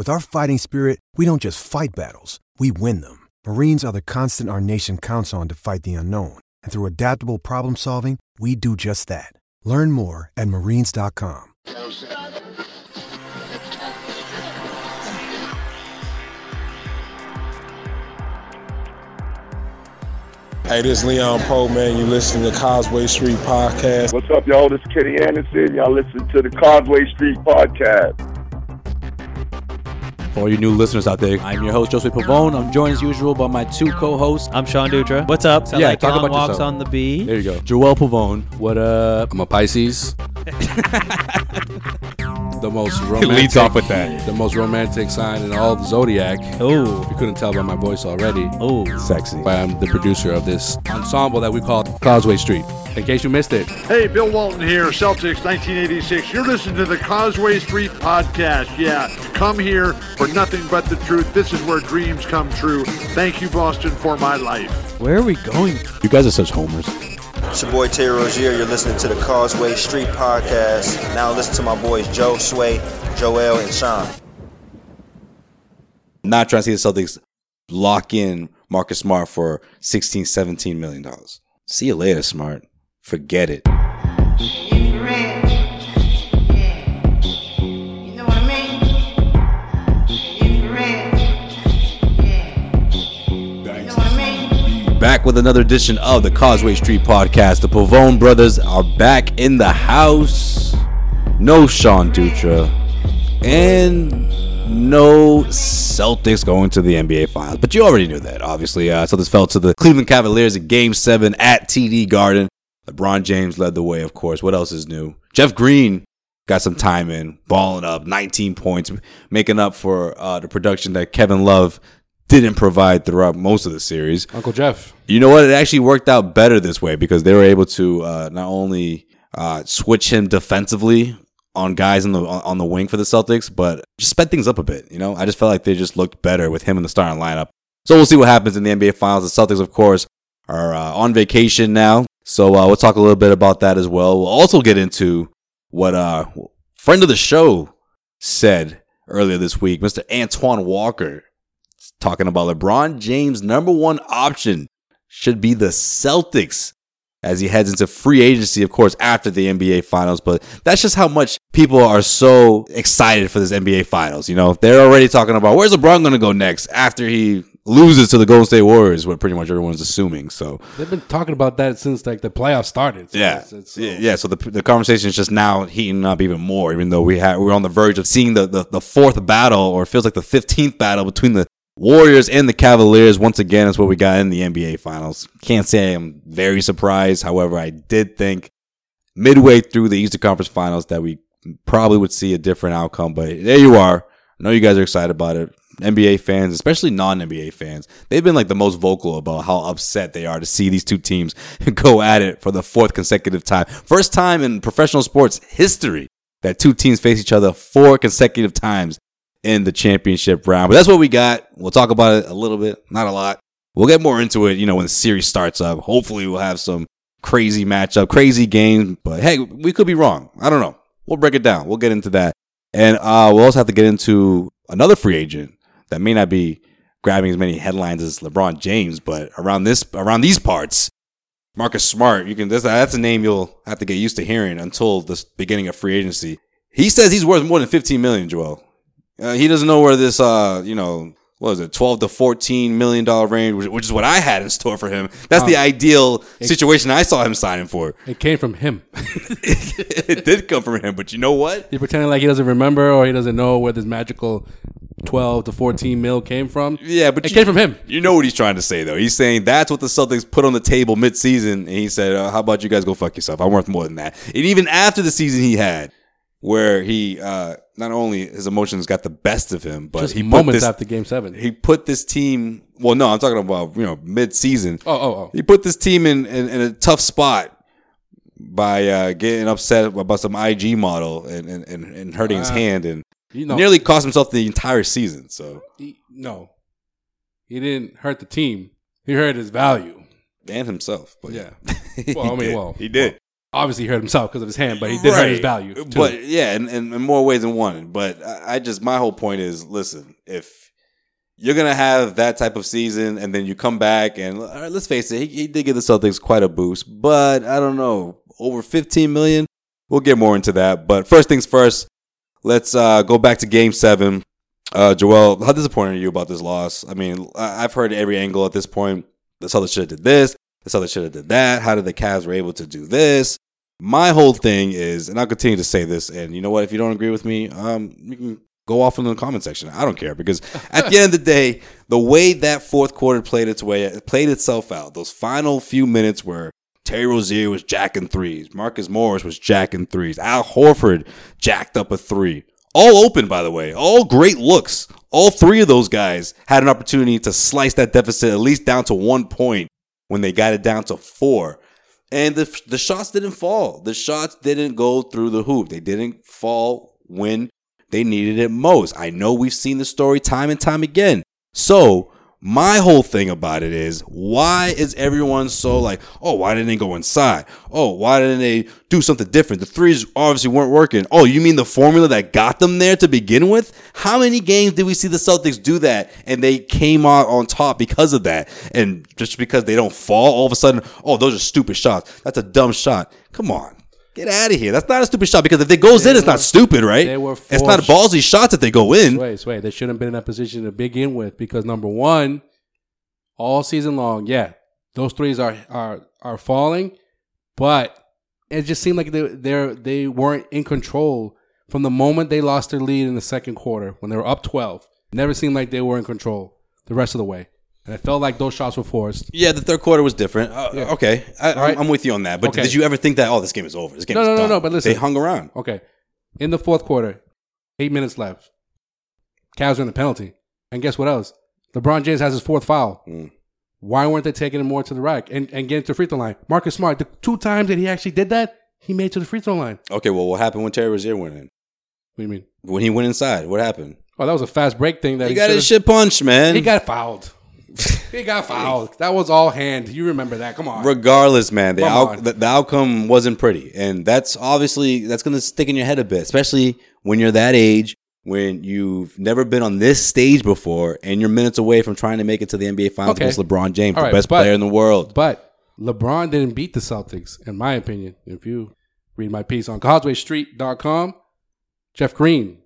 With our fighting spirit, we don't just fight battles, we win them. Marines are the constant our nation counts on to fight the unknown. And through adaptable problem solving, we do just that. Learn more at marines.com. Hey, this is Leon Powe, man. You listening to Causeway Street Podcast. What's up, y'all? This is Kenny Anderson. Y'all listen to the Causeway Street Podcast. For all you new listeners out there, I'm your host, Joseph Pavone. I'm joined as usual by my two co-hosts. I'm Sean Dutra. What's up? Sound Yeah, like talk Long about walks yourself. on the bee. There you go. Joel Pavone. What up? I'm a Pisces. the most He romantic. leads off with that. The most romantic sign in all the zodiac. Oh, You couldn't tell by my voice already. oh. Sexy. But I'm the producer of this ensemble that we call Causeway Street. In case you missed it, Hey, Bill Walton here, Celtics 1986. You're listening to the Causeway Street Podcast. Yeah, come here for nothing but the truth. This is where dreams come true. Thank you, Boston, for my life. Where are we going? You guys are such homers. It's your boy Terry Rozier. You're listening to the Causeway Street Podcast. Now listen to my boys Joe, Sway, Joel, and Sean. Not trying to see the Celtics lock in Marcus Smart for 16, 17 million dollars. See you later, Smart. Forget it. Back with another edition of the Causeway Street Podcast. The Pavone brothers are back in the house. No Sean Dutra. And no Celtics going to the NBA Finals. But you already knew that, obviously. Uh, this fell to the Cleveland Cavaliers in Game 7 at TD Garden. LeBron James led the way, of course. What else is new? Jeff Green got some time in, balling up, 19 points, making up for uh, the production that Kevin Love didn't provide throughout most of the series. Uncle Jeff. You know what? It actually worked out better this way because they were able to uh, not only uh, switch him defensively on guys on the on the wing for the Celtics, but just sped things up a bit. You know, I just felt like they just looked better with him in the starting lineup. So we'll see what happens in the NBA Finals. The Celtics, of course, are uh, on vacation now, so uh, we'll talk a little bit about that as well. We'll also get into what uh, friend of the show said earlier this week, Mr. Antoine Walker, talking about LeBron James' number one option should be the Celtics as he heads into free agency, of course, after the NBA Finals. But that's just how much people are so excited for this NBA Finals. You know, they're already talking about where's LeBron going to go next after he loses to the Golden State Warriors, what pretty much everyone's assuming. So They've been talking about that since like the playoffs started. So yeah, it's- it's, yeah, uh, yeah. So the the conversation is just now heating up even more. Even though we had we're on the verge of seeing the, the the fourth battle, or it feels like the fifteenth battle between the Warriors and the Cavaliers. Once again, is what we got in the NBA Finals. Can't say I'm very surprised. However, I did think midway through the Eastern Conference Finals that we probably would see a different outcome. But there you are. I know you guys are excited about it. NBA fans, especially non-NBA fans, they've been like the most vocal about how upset they are to see these two teams go at it for the fourth consecutive time. First time in professional sports history that two teams face each other four consecutive times in the championship round. But that's what we got. We'll talk about it a little bit, not a lot. We'll get more into it, you know, when the series starts up. Hopefully, we'll have some crazy matchup, crazy game. But hey, we could be wrong. I don't know. we'll break it down. We'll get into that, and uh, we'll also have to get into another free agent that may not be grabbing as many headlines as LeBron James, but around this around these parts, Marcus Smart. You can that's, that's a name you'll have to get used to hearing until the beginning of free agency. He says he's worth more than 15 million, Joel. Uh, he doesn't know where this, uh, you know, what was it, 12 to 14 million dollar range, which, which, is what I had in store for him. That's the ideal it, situation I saw him signing for. It came from him. it did come from him, but you know what? He's pretending like he doesn't remember or he doesn't know where this magical 12 to 14 mil came from. Yeah, but it you, came from him. You know what he's trying to say, though. He's saying that's what the Celtics put on the table midseason, and he said, uh, "How about you guys go fuck yourself? I'm worth more than that." And even after the season he had, where he uh, not only his emotions got the best of him, but Just he moments this, after Game Seven, he put this team. Well, no, I'm talking about you know mid-season. Oh, oh, oh. He put this team in in, in a tough spot by uh, getting upset about some IG model and and, and hurting his hand and you know, nearly cost himself the entire season. So he, no, he didn't hurt the team. He hurt his value and himself. But yeah, well, I mean, did. well, he did. Well, obviously, hurt himself because of his hand, but he did right. hurt his value. Too. But yeah, in, in, in, more ways than one. But I, I just my whole point is, listen, if you're gonna have that type of season, and then you come back and let's face it, he, he did give the Celtics quite a boost. But I don't know, over 15 million. We'll get more into that. But first things first, let's uh, go back to Game Seven. Uh, Joel, how disappointed are you about this loss? I mean, I've heard every angle at this point. The Celtics should have did this. The Celtics should have did that. How did the Cavs were able to do this? My whole thing is, and I'll continue to say this. And you know what? If you don't agree with me, um, you can go off in the comment section. I don't care because at the end of the day, the way that fourth quarter played its way, it played itself out. Those final few minutes where Terry Rozier was jacking threes. Marcus Morris was jacking threes. Al Horford jacked up a three. All open, by the way. All great looks. All three of those guys had an opportunity to slice that deficit at least down to one point when they got it down to four. And the, the shots didn't fall. The shots didn't go through the hoop. They didn't fall when they needed it most. I know we've seen the story time and time again. So my whole thing about it is why is everyone so like, oh, why didn't they go inside? Oh, why didn't they do something different? The threes obviously weren't working. Oh, you mean the formula that got them there to begin with? How many games did we see the Celtics do that and they came out on top because of that? And just because they don't fall, all of a sudden, oh, those are stupid shots. That's a dumb shot. Come on. Get out of here. That's not a stupid shot because if it goes they in, it's were, not stupid, right? They were it's not ballsy shots if they go in. Wait, wait. They shouldn't have been in that position to begin with because number one, all season long, yeah, those threes are are are falling, but it just seemed like they they they weren't in control from the moment they lost their lead in the second quarter when they were up twelve. Never seemed like they were in control the rest of the way. And I felt like those shots were forced. Yeah, the third quarter was different. Uh, yeah. Okay, I, right. I'm with you on that. But okay. did you ever think that oh, this game is over? This game no, is no, done. no, no. But listen, they hung around. Okay, in the fourth quarter, eight minutes left. Cavs are in the penalty, and guess what else? LeBron James has his fourth foul. Mm. Why weren't they taking him more to the rack and, and getting to the free throw line? Marcus Smart, the two times that he actually did that, he made to the free throw line. Okay, well, what happened when Terry Rozier went in? What do you mean? When he went inside, what happened? Oh, that was a fast break thing. That he, he got his shit punched, man. He got fouled. He got fouled. That was all hand. You remember that? Come on. Regardless, man, the, out, the, the outcome wasn't pretty, and that's obviously that's going to stick in your head a bit, especially when you're that age, when you've never been on this stage before, and you're minutes away from trying to make it to the NBA Finals okay. against LeBron James, all the right, best but, player in the world. But LeBron didn't beat the Celtics, in my opinion. If you read my piece on CausewayStreet.com, Jeff Green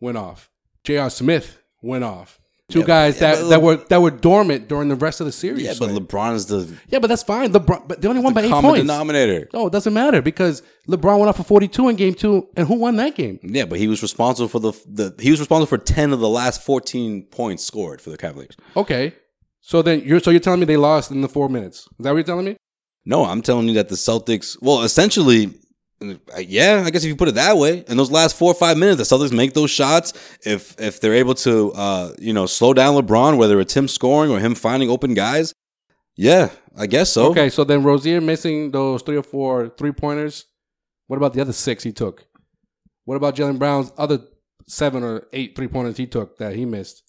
went off. J.R. Smith went off. Two yeah, guys yeah, that, that were that were dormant during the rest of the series. Yeah, but LeBron is the yeah, but that's fine. LeBron, but they only won by eight common points. denominator. No, it doesn't matter because LeBron went off for forty two in game two, and who won that game? Yeah, but he was responsible for the the he was responsible for ten of the last fourteen points scored for the Cavaliers. Okay, so then you're so you're telling me they lost in the four minutes? Is that what you're telling me? No, I'm telling you that the Celtics. Well, essentially, yeah, I guess if you put it that way, in those last four or five minutes, the Celtics make those shots. If if they're able to, uh, you know, slow down LeBron, whether it's him scoring or him finding open guys, yeah, I guess so. Okay, so then Rozier missing those three or four three pointers. What about the other six he took? What about Jaylen Brown's other seven or eight three pointers he took that he missed?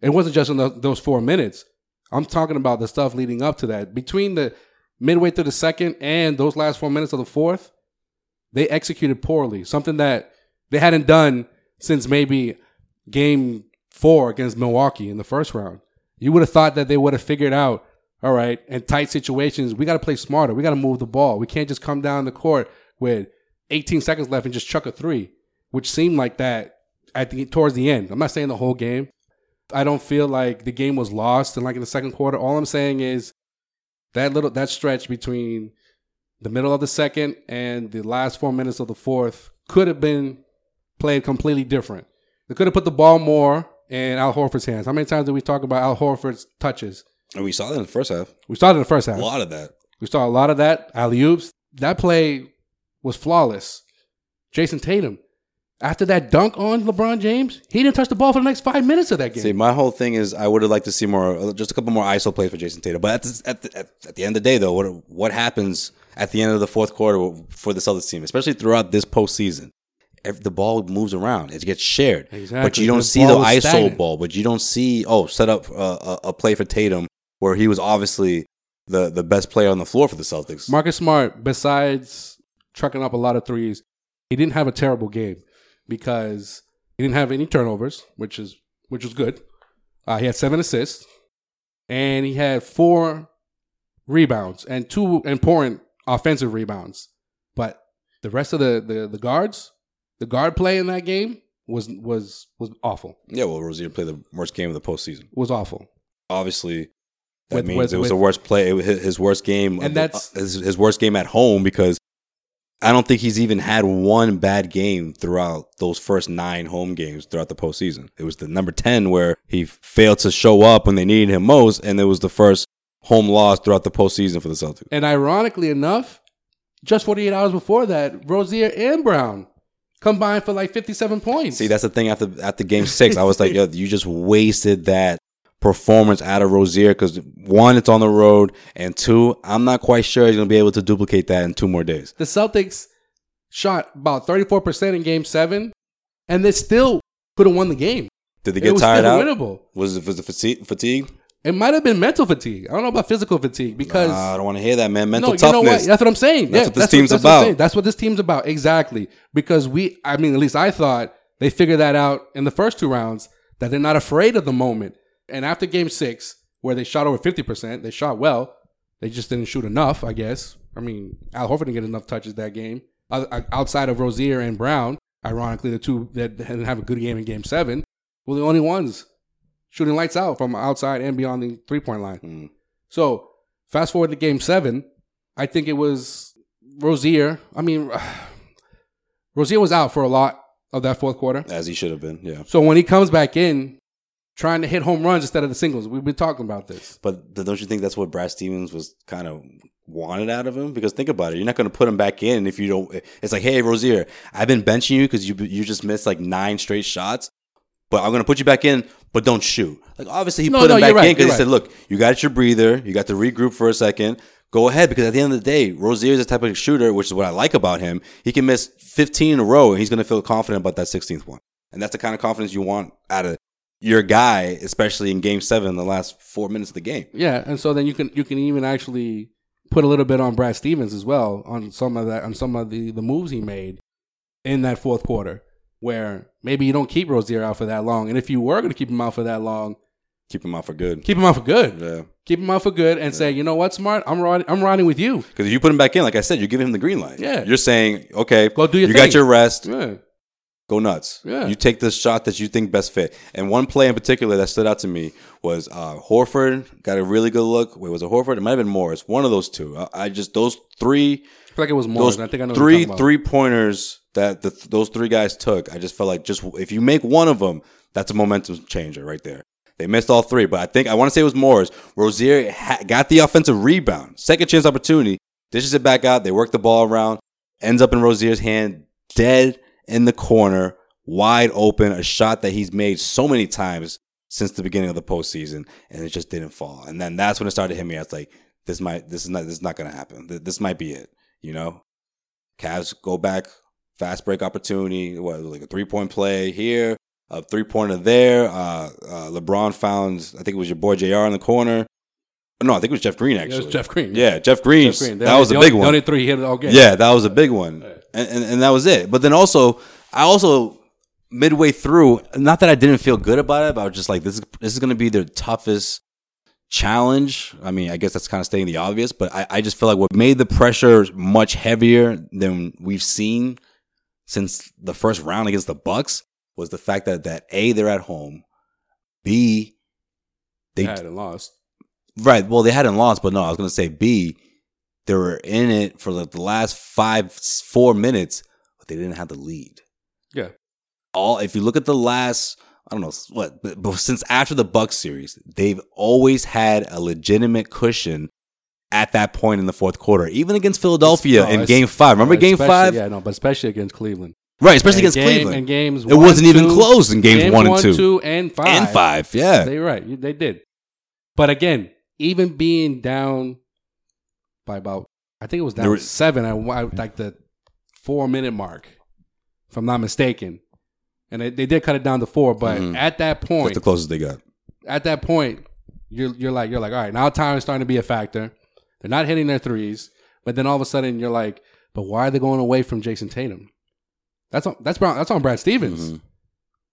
It wasn't just in the, those four minutes. I'm talking about the stuff leading up to that. Between the midway through the second and those last four minutes of the fourth, They executed poorly, something that they hadn't done since maybe game four against Milwaukee in the first round. You would have thought that they would have figured out, all right, in tight situations, we got to play smarter. We got to move the ball. We can't just come down the court with 18 seconds left and just chuck a three, which seemed like that at the towards the end. I'm not saying the whole game. I don't feel like the game was lost and like in the second quarter. All I'm saying is that little that stretch between the middle of the second and the last four minutes of the fourth could have been played completely different. They could have put the ball more in Al Horford's hands. How many times did we talk about Al Horford's touches? And we saw that in the first half. We saw it in the first half. A lot of that. We saw a lot of that. Alley oops. That play was flawless. Jayson Tatum, after that dunk on LeBron James, he didn't touch the ball for the next five minutes of that game. See, my whole thing is I would have liked to see more, uh, just a couple more ISO plays for Jayson Tatum. But at the, at the, at, at the end of the day, though, what what happens at the end of the fourth quarter for the Celtics team, especially throughout this postseason? If the ball moves around, it gets shared. Exactly. But you don't The see the ISO stagnant. ball. But you don't see oh set up a, a, a play for Tatum where he was obviously the the best player on the floor for the Celtics. Marcus Smart, besides trucking up a lot of threes, he didn't have a terrible game because he didn't have any turnovers, which is which was good. Uh, he had seven assists, and he had four rebounds and two important offensive rebounds. But the rest of the the, the guards, the guard play in that game was was was awful. Yeah, well, Rozier played the worst game of the postseason. Was awful. Obviously, that With- means with- it was with- the worst play, his his worst game, And of the- that's- his, his worst game at home because I don't think he's even had one bad game throughout those first nine home games throughout the postseason. It was the number ten where he failed to show up when they needed him most, and it was the first home loss throughout the postseason for the Celtics. And ironically enough, just 48 hours before that, Rozier and Brown combined for like 57 points. See, that's the thing. After after Game Six, I was like, "Yo, you just wasted that performance out of Rozier because one, it's on the road, and two, I'm not quite sure he's gonna be able to duplicate that in two more days." the Celtics shot about 34% in game seven, and they still could have won the game. Did they get tired out? winnable. Was it was it fatigue? fatigue? It might have been mental fatigue. I don't know about physical fatigue because Nah, I don't want to hear that, man. Mental no, you know toughness. what? That's what I'm saying. That's Yeah, what this that's team's that's about. saying. That's what this team's about. Exactly. Because we, I mean, at least I thought they figured that out in the first two rounds that they're not afraid of the moment. And after game six, where they shot over 50%, they shot well. They just didn't shoot enough, I guess. I mean, Al Horford didn't get enough touches that game. Uh, outside of Rozier and Brown, ironically, the two that didn't have a good game in game seven were the only ones shooting lights out from outside and beyond the three point line. Mm. So fast forward to game seven, I think it was Rozier. I mean, Rozier was out for a lot of that fourth quarter. As he should have been, yeah. So when he comes back in, trying to hit home runs instead of the singles, we've been talking about this. But don't you think that's what Brad Stevens was kind of wanted out of him? Because think about it, you're not going to put him back in if you don't. It's like, hey, Rozier, I've been benching you because you you just missed like nine straight shots, but I'm going to put you back in, but don't shoot. Like obviously he No, put no, him back right, in because he said, look, you got your breather, you got to regroup for a second. Go ahead, because at the end of the day, Rozier is the type of shooter, which is what I like about him. He can miss 15 in a row, and he's going to feel confident about that 16th one. And that's the kind of confidence you want out of your guy, especially in Game Seven, the last four minutes of the game. Yeah, and so then you can you can even actually put a little bit on Brad Stevens as well on some of that on some of the the moves he made in that fourth quarter, where maybe you don't keep Rozier out for that long, and if you were going to keep him out for that long, Keep him out for good. keep him out for good. Yeah. Keep him out for good, and say, you know what, smart, I'm riding, I'm riding with you. Because if you put him back in, like I said, you're giving him the green light. Yeah. You're saying, okay, Go do your you thing. got your rest. Yeah. Go nuts. Yeah. You take the shot that you think best fit. And one play in particular that stood out to me was uh, Horford got a really good look. Wait, was it Horford? It might have been Morris. One of those two. I, I just those three. Feel like it was Morris, Those I think I know three you're talking about. three pointers that the, those three guys took. I just felt like just if you make one of them, that's a momentum changer right there. They missed all three, but I think I want to say it was Morris. Rozier ha- got the offensive rebound, second chance opportunity, dishes it back out. They work the ball around, ends up in Rozier's hand, dead in the corner, wide open. A shot that he's made so many times since the beginning of the postseason, and it just didn't fall. And then that's when it started hitting me. I was like, this might, this is not, this is not going to happen. This might be it. You know, Cavs go back, fast break opportunity. What like a three point play here, a three pointer there. Uh, uh, LeBron found, I think it was your boy J.R. in the corner, No, I think it was Jeff Green it actually. was Jeff Green. Yeah, Jeff Green. Jeff Green. That only- was a the big only- one. Only three he hit it all game. Yeah, that was a big one, and, and and that was it. But then also, I also midway through, not that I didn't feel good about it, but I was just like, this is this is going to be their toughest challenge. I mean, I guess that's kind of stating the obvious, but I, I just feel like what made the pressure much heavier than we've seen since the first round against the Bucks was the fact that that a they're at home, b They they hadn't lost. Right. Well, they hadn't lost, but no, I was going to say B. They were in it for like the last five, four minutes, but they didn't have the lead. Yeah. All if you look at the last, I don't know what, but, but since after the Bucks series, they've always had a legitimate cushion at that point in the fourth quarter, even against Philadelphia No, in Game Five. Remember uh, Game Five? Yeah, no, but especially against Cleveland. Right, especially And against game- Cleveland. And games It wasn't even close in games one and two. two, and five. And five, yeah. They're right. They did. But again, even being down by about, I think it was down were- seven at one- like the four minute mark, if I'm not mistaken. And they, they did cut it down to four, but Mhm. at that point, That's the closest they got. at that point, you're you're like you're like, all right, now time is starting to be a factor. They're not hitting their threes, but then all of a sudden you're like, but why are they going away from Jayson Tatum? That's on that's Brown, that's on Brad Stevens. Mhm.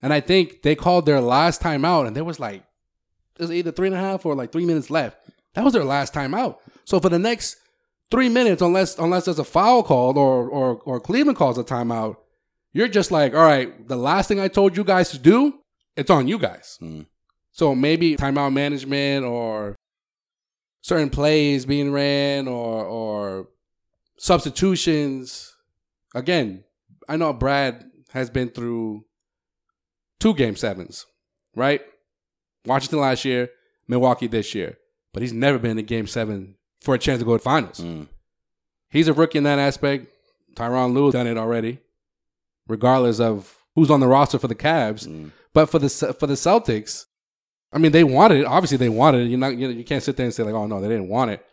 And I think they called their last time out, and there was like it was either three and a half or like three minutes left. That was their last time out. So for the next three minutes, unless unless there's a foul called or or or Cleveland calls a timeout, you're just like, all right, the last thing I told you guys to do, it's on you guys. Mhm. So maybe timeout management or certain plays being ran or or substitutions. Again, I know Brad has been through two game sevens, right? Washington last year, Milwaukee this year, but he's never been in game seven for a chance to go to finals. Mm. He's a rookie in that aspect. Tyronn Lue done it already, regardless of who's on the roster for the Cavs. Mm. But for the for the Celtics, I mean, they wanted it. Obviously, they wanted it. You're not you, know, you can't sit there and say like, oh no, they didn't want it.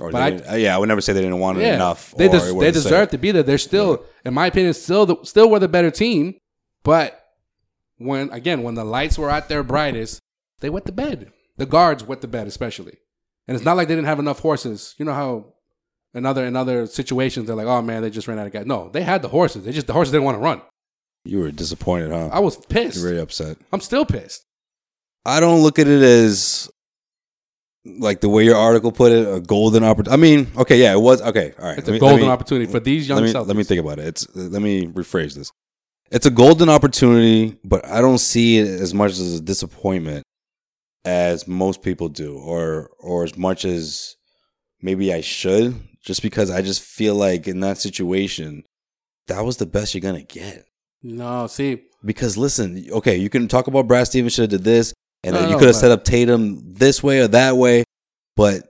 Or But I- uh, yeah, I would never say they didn't want it enough. They des- it they deserve to be there. They're still, in my opinion, still the, still were the better team. But when again, when the lights were at their brightest, they wet the bed. The guards wet the bed, especially. And it's not like they didn't have enough horses. You know how in other in other situations they're like, oh man, they just ran out of gas. No, they had the horses. They just the horses didn't want to run. You were disappointed, huh? I was pissed. You're really upset. I'm still pissed. I don't look at it as like the way your article put it, a golden opportunity. I mean, okay, yeah, it was okay. All right, It's a me- golden me- opportunity for these young Let me let me think about it. It's let me rephrase this. It's a golden opportunity, but I don't see it as much as a disappointment as most people do, or or as much as maybe I should. Just because I just feel like in that situation, that was the best you're gonna get. No, see, Because listen, okay, you can talk about Brad Stevens should have did this, and No, then you no, could have set up Tatum this way or that way, but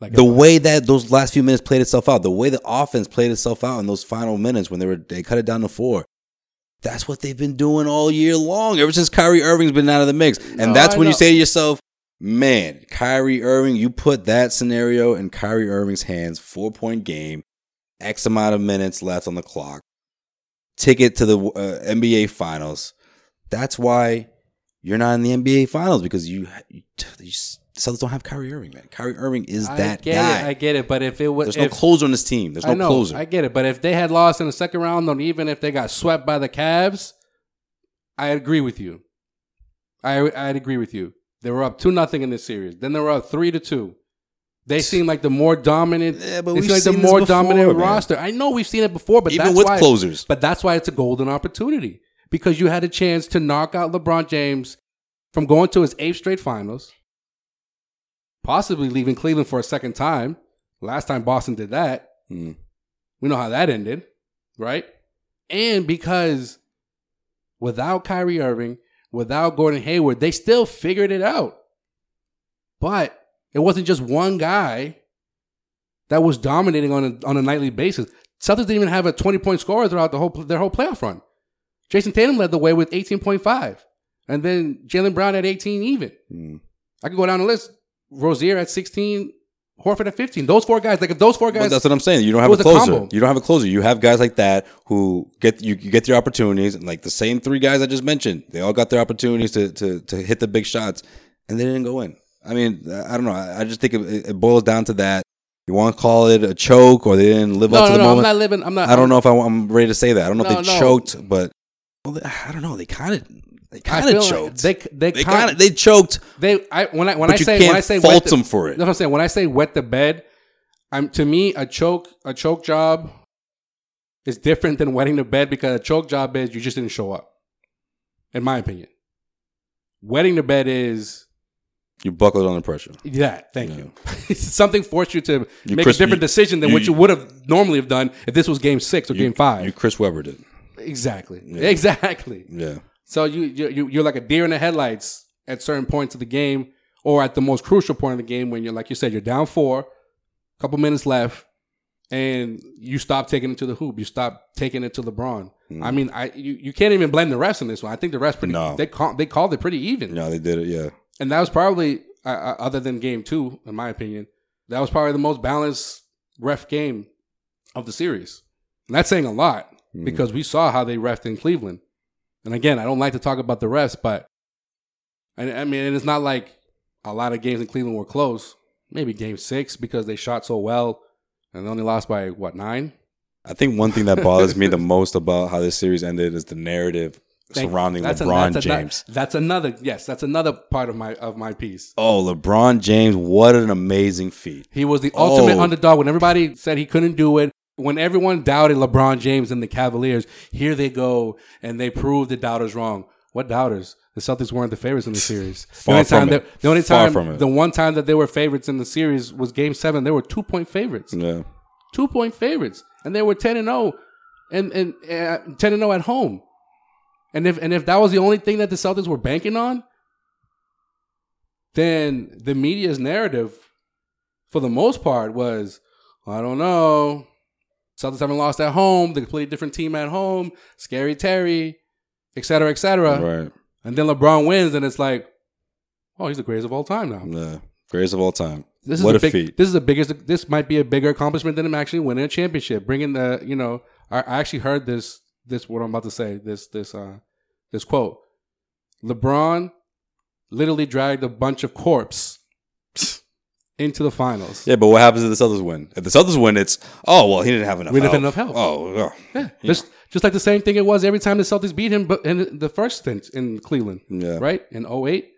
like the way that those last few minutes played itself out, the way the offense played itself out in those final minutes when they were they cut it down to four. That's what they've been doing all year long, ever since Kyrie Irving's been out of the mix. And No, that's I when you say to yourself, man, Kyrie Irving, you put that scenario in Kyrie Irving's hands, four point game, X amount of minutes left on the clock, ticket to the uh, NBA Finals. That's why you're not in the NBA Finals because you, you, you Celtics don't have Kyrie Irving, man. Kyrie Irving is that I get guy. it. I get it. But if it was, There's no closer on this team. There's no I know, closer. I get it. But if they had lost in the second round, or even if they got swept by the Cavs, I agree with you. I I'd agree with you. They were up two nothing in this series. Then they were up three to two. They seem like the more dominant. Yeah, but we've like the seen this more before, dominant man. roster. I know we've seen it before, but Even that's with why, closers. But that's why it's a golden opportunity because you had a chance to knock out LeBron James from going to his eighth straight finals, possibly leaving Cleveland for a second time. Last time Boston did that, Hmm. we know how that ended, right? And because without Kyrie Irving, without Gordon Hayward, they still figured it out. But it wasn't just one guy that was dominating on a, on a nightly basis. Celtics didn't even have a 20 point scorer throughout the whole their whole playoff run. Jayson Tatum led the way with 18.5. And then Jaylen Brown at 18 even. Hmm. I could go down the list. Rozier at 16, Horford at 15. Those four guys, like if those four But guys that's what I'm saying. You don't have a was a closer. you don't have a closer. You have guys like that who get you, you get your opportunities, and like the same three guys I just mentioned, they all got their opportunities to to to hit the big shots, and they didn't go in. I mean, I don't know. I I just think it, it boils down to that. You want to call it a choke, or they didn't live No, up to no, the no. I'm not living. I'm not. I don't know if I, am ready to say that. I don't know No, if they choked, but well, they- I don't know. They kind of, they kind feel of like choked. They they, They kind kind of, they choked. They I when I when I say when I say fault wet the- them for it. That's what I'm saying. When I say wet the bed, I'm to me a choke a choke job is different than wetting the bed because a choke job is you just didn't show up. In my opinion, wetting the bed is You buckled under pressure. that. Thank you. Something forced you to You make Chris- a different you- decision than you- what you would have normally have done if this was game six or You- game five. You Chris Webber did. exactly. Yeah. Exactly. Yeah. So you you you- you're like a deer in the headlights at certain points of the game, or at the most crucial point of the game when you're like you said you're down four, a couple minutes left, and you stop taking it to the hoop. You stop taking it to LeBron. I mean, I you, you can't even blame the refs in this one. I think the refs pretty No. they call, they called it pretty even, No, they did it. Yeah. and that was probably uh, uh, other than game two, in my opinion, that was probably the most balanced ref game of the series. And that's saying a lot Mm. because we saw how they refed in Cleveland. And again, I don't like to talk about the refs, but I, I mean, it's not like a lot of games in Cleveland were close. Maybe game six because they shot so well and they only lost by what nine? I think one thing that bothers me the most about how this series ended is the narrative Thank- surrounding that's a- LeBron that's a- James. that's another yes, that's another part of my of my piece. oh, LeBron James! What an amazing feat! He was the ultimate Oh. underdog when everybody said he couldn't do it. When everyone doubted LeBron James and the Cavaliers, here they go and they proved the doubters wrong. What doubters? The Celtics weren't the favorites in the series. the only time that- the only Far time, the one time that they were favorites in the series was Game Seven. They were two point favorites, Yeah. two point favorites, and they were ten and zero, and and uh, ten and zero at home. And if and if that was the only thing that the Celtics were banking on, then the media's narrative, for the most part, was I don't know. Celtics haven't lost at home. They completely different team at home. Scary Terry, et cetera, et cetera. Right. And then LeBron wins, and it's like, oh, he's the greatest of all time now. Yeah. Greatest of all time. This is what a a big, feat. This is the biggest. This might be a bigger accomplishment than him actually winning a championship. Bringing the, you know, I, I actually heard this. This what I'm about to say. This this uh this quote. LeBron literally dragged a bunch of corpse into the finals. Yeah, but what happens if the Celtics win? If the Celtics win, it's oh well, he didn't have enough. We didn't help. have enough help. Oh, oh. Yeah, just just like the same thing it was every time the Celtics beat him, but in the first stint in Cleveland, Yeah. right in 08.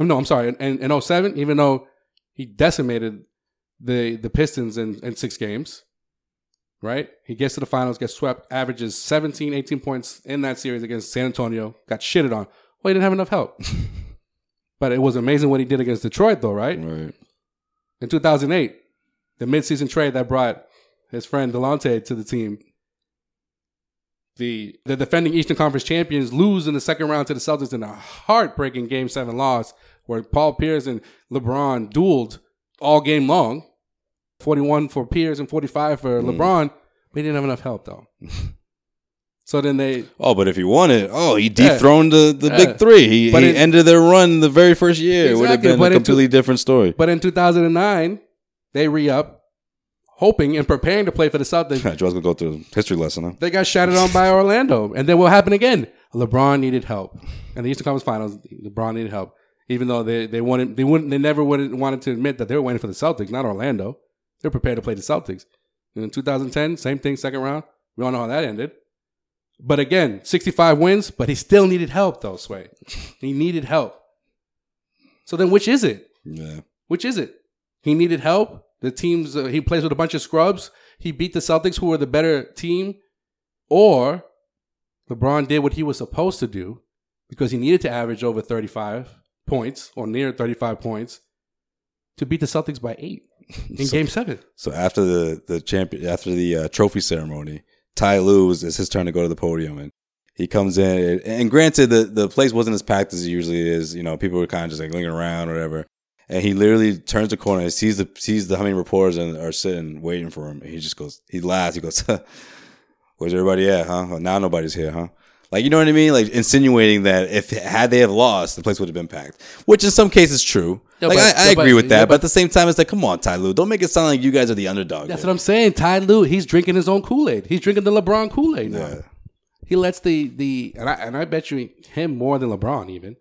Oh, no, I'm sorry, in, in 07, Even though he decimated the the Pistons in, in six games, right? He gets to the finals, gets swept, averages 17, 18 points in that series against San Antonio. Got shitted on. Well, he didn't have enough help. but it was amazing what he did against Detroit, though, right? Right. In 2008, the midseason trade that brought his friend Delonte to the team. The the defending Eastern Conference champions lose in the second round to the Celtics in a heartbreaking Game Seven loss, where Paul Pierce and LeBron dueled all game long, forty one for Pierce and forty five for Mm. LeBron. But he didn't have enough help though. so then they Oh, but if he won it, oh, he Yeah. dethroned the, the Yeah. big three. He, But he it- ended their run the very first year. It would have been but a in two- completely different story. but in two thousand and nine they re up, hoping and preparing to play for the Celtics. Joe's gonna go through a history lesson, huh? They got shattered on by Orlando. And then what happened again? LeBron needed help. And the Eastern Conference Finals, LeBron needed help. Even though they, they wanted they wouldn't they never would wanted to admit that they were waiting for the Celtics, not Orlando. They were prepared to play the Celtics. And in 2010, same thing, second round. We all know how that ended. But again, 65 wins, but he still needed help though, Sway. He needed help. So then which is it? Yeah. Which is it? He needed help. The teams uh, he plays with a bunch of scrubs. He beat the Celtics, who were the better team, or LeBron did what he was supposed to do because he needed to average over 35 points or near 35 points to beat the Celtics by eight in So- Game Seven. So after the the champion, after the uh, trophy ceremony, Ty Lue was it's his turn to go to the podium, and he comes in. And granted, the the place wasn't as packed as it usually is. You know, people were kind of just like lingering around, or whatever. And he literally turns the corner, and sees the sees the many reporters and are sitting waiting for him. And he just goes, he laughs. He goes, "Where's everybody at? Huh? Well, now nobody's here, huh?" Like you know what I mean? Like insinuating that if had they have lost, the place would have been packed. Which in some cases true. Yeah, like but- I, I agree but- with that, but, but- at the same time, it's like, come on, Ty Lue, don't make it sound like you guys are the underdog. That's here. what I'm saying. Ty Lue, he's drinking his own Kool Aid. He's drinking the LeBron Kool Aid now. Yeah. He lets the the and I and I bet you him more than LeBron even.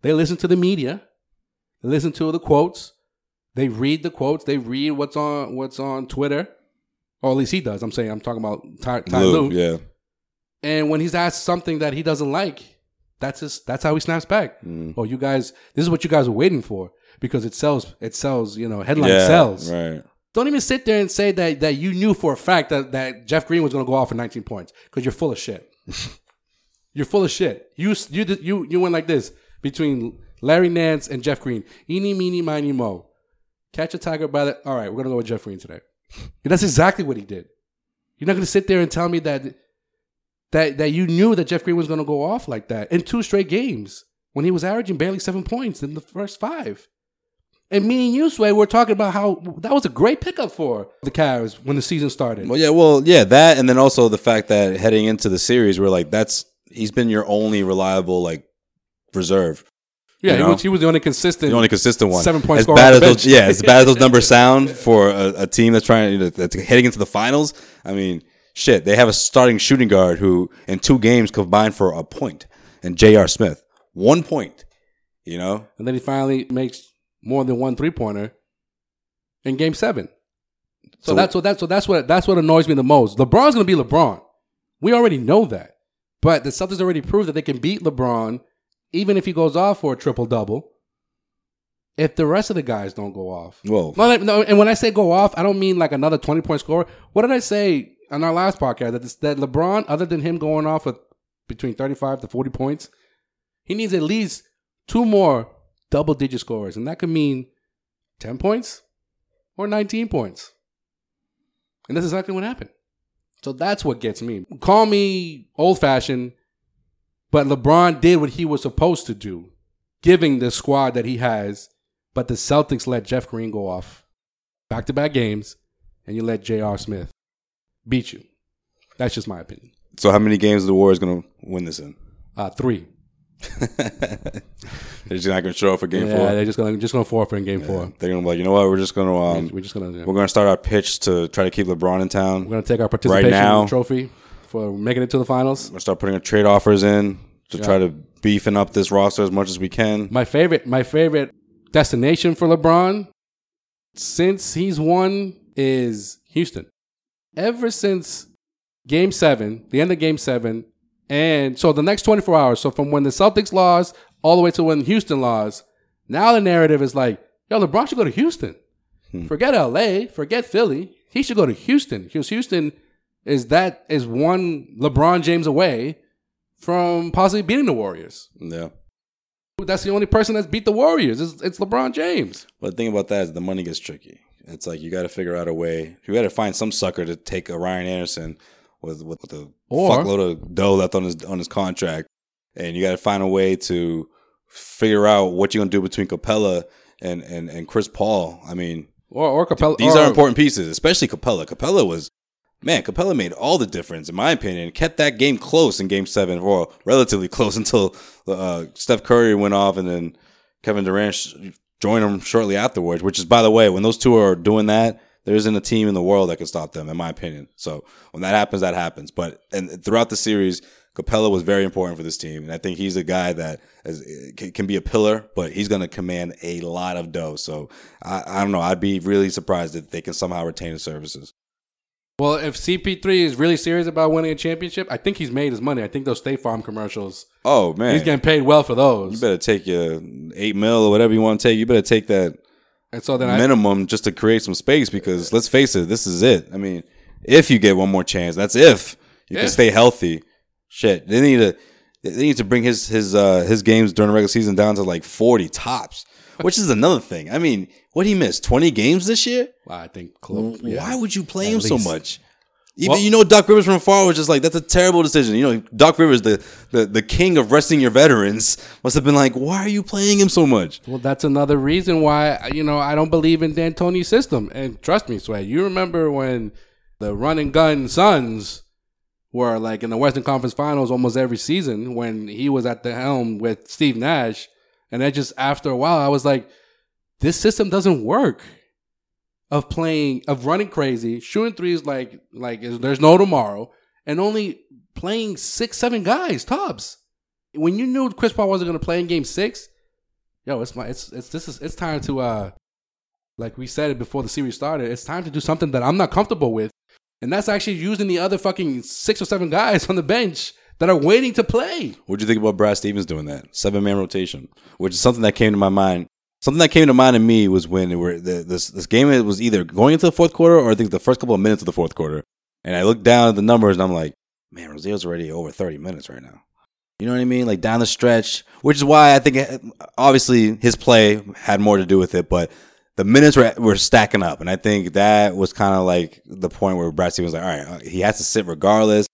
They listen to the media. They listen to the quotes. They read the quotes. They read what's on what's on Twitter, or at least he does. I'm saying I'm talking about Ty, Ty Lue, Lue. yeah. And when he's asked something that he doesn't like, that's his, that's how he snaps back. Mm. Oh, you guys, this is what you guys are waiting for because it sells. It sells. You know, headline yeah, sells. Right. Don't even sit there and say that that you knew for a fact that, that Jeff Green was going to go off for 19 points because you're full of shit. you're full of shit. You you you you went like this between Larry Nance and Jeff Green. Eeny meeny miny mo. Catch a tiger by the. All right, we're gonna go with Jeff Green today. And that's exactly what he did. You're not gonna sit there and tell me that that that you knew that Jeff Green was gonna go off like that in two straight games when he was averaging barely seven points in the first five. And me and you, Sway, we're talking about how that was a great pickup for the Cavs when the season started. Well, yeah, well, yeah, that, and then also the fact that heading into the series, we're like, that's he's been your only reliable like reserve. Yeah, you he know? was, he was the only consistent, the only consistent one. seven points. as bad as those, yeah, as bad as those numbers sound for a, a team that's trying to, that's heading into the finals. I mean, shit, they have a starting shooting guard who in two games combined for a point, and J.R. Smith one point. You know, and then he finally makes more than one three pointer in Game Seven. So, So- that's what that's what that's what that's what annoys me the most. LeBron's going to be LeBron. We already know that, but the Celtics already proved that they can beat LeBron, even if he goes off for a triple double. If the rest of the guys don't go off, well, no, no, and when I say go off, I don't mean like another twenty point score. What did I say on our last podcast? That this, that LeBron, other than him going off with between thirty five to forty points, he needs at least two more double digit scores, and that could mean ten points or nineteen points. And that's exactly what happened. So that's what gets me. Call me old fashioned, but LeBron did what he was supposed to do, giving the squad that he has. But the Celtics let Jeff Green go off back to back games, and you let J.R. Smith beat you. That's just my opinion. so how many games are the Warriors going to win this in? Uh, three. They're just not going to show up for game yeah, four. they're just gonna just gonna forfeit in game four. They're going to be like, you know what? We're just going to um, We're just gonna we're going to start our pitch to try to keep LeBron in town. we're gonna take our participation now. trophy for making it to the finals. We're gonna start putting trade offers in to Yeah. try to beefing up this roster as much as we can. My favorite, my favorite destination for LeBron since he's won is Houston. Ever since Game Seven, the end of Game Seven, and so the next twenty four hours. So from when the Celtics lost all the way to when Houston lost, now the narrative is like, yo, LeBron should go to Houston. Hmm. Forget LA, forget Philly. He should go to Houston because Houston is that is one LeBron James away from possibly beating the Warriors. Yeah. That's the only person that's beat the Warriors. It's, it's LeBron James. But the thing about that is the money gets tricky. It's like you got to figure out a way. You got to find some sucker to take a Ryan Anderson with with, Or- fuckload of dough left on his on his contract, and you got to find a way to figure out what you're gonna do between Capela and and and Chris Paul. I mean, Or or Capela. these or- are important pieces, especially Capela. Capela was. Man, Capela made all the difference, in my opinion. Kept that game close in Game Seven, or relatively close until uh, Steph Curry went off, and then Kevin Durant sh- them shortly afterwards. Which is, by the way, when those two are doing that, there isn't a team in the world that can stop them, in my opinion. So when that happens, that happens. But and throughout the series, Capela was very important for this team, and I think he's a guy that is, can be a pillar, but he's going to command a lot of dough. So I, I don't know. I'd be really surprised if they can somehow retain his services. Well, if CP3 is really serious about winning a championship, I think he's made his money. I think those State Farm commercials, Oh man, he's getting paid well for those. you better take your eight mil or whatever you want to take. You better take that And so then I, minimum just to create some space because let's face it, this is it. I mean, if you get one more chance, that's if you can stay healthy. Shit, they need to they need to bring his his uh his games during the regular season down to like forty tops, which is another thing. I mean, what he missed twenty games this year? well, I think close. yeah. Why would you play At him so much? Even Well- you know, Doc Rivers from afar was just like, "That's a terrible decision." You know, Doc Rivers, the the the king of resting your veterans, must have been like, "Why are you playing him so much?" Well, that's another reason why you know I don't believe in D'Antoni's system. And trust me, Sway, you remember when the run and gun Suns were like in the Western Conference Finals almost every season when he was at the helm with Steve Nash, and then just after a while, I was like, this system doesn't work. Of playing, of running crazy, shooting threes like like there's no tomorrow, and only playing six, seven guys tops. When you knew Chris Paul wasn't going to play in Game Six, yo, it's my it's it's this is it's time to uh like we said it before the series started, it's time to do something that I'm not comfortable with. And that's actually using the other fucking six or seven guys on the bench that are waiting to play. What do you think about Brad Stevens doing that seven man rotation? Which is something that came to my mind. Something that came to mind to me was when it the, this this game was either going into the fourth quarter or I think the first couple of minutes of the fourth quarter, and I looked down at the numbers and I'm like, man, Rozier's already over 30 minutes right now. You know what I mean? Like down the stretch, which is why I think uh, obviously his play had more to do with it, but the minutes were, were stacking up. And I think that was kind of like the point where Brad Stevens was like, all right, he has to sit regardless.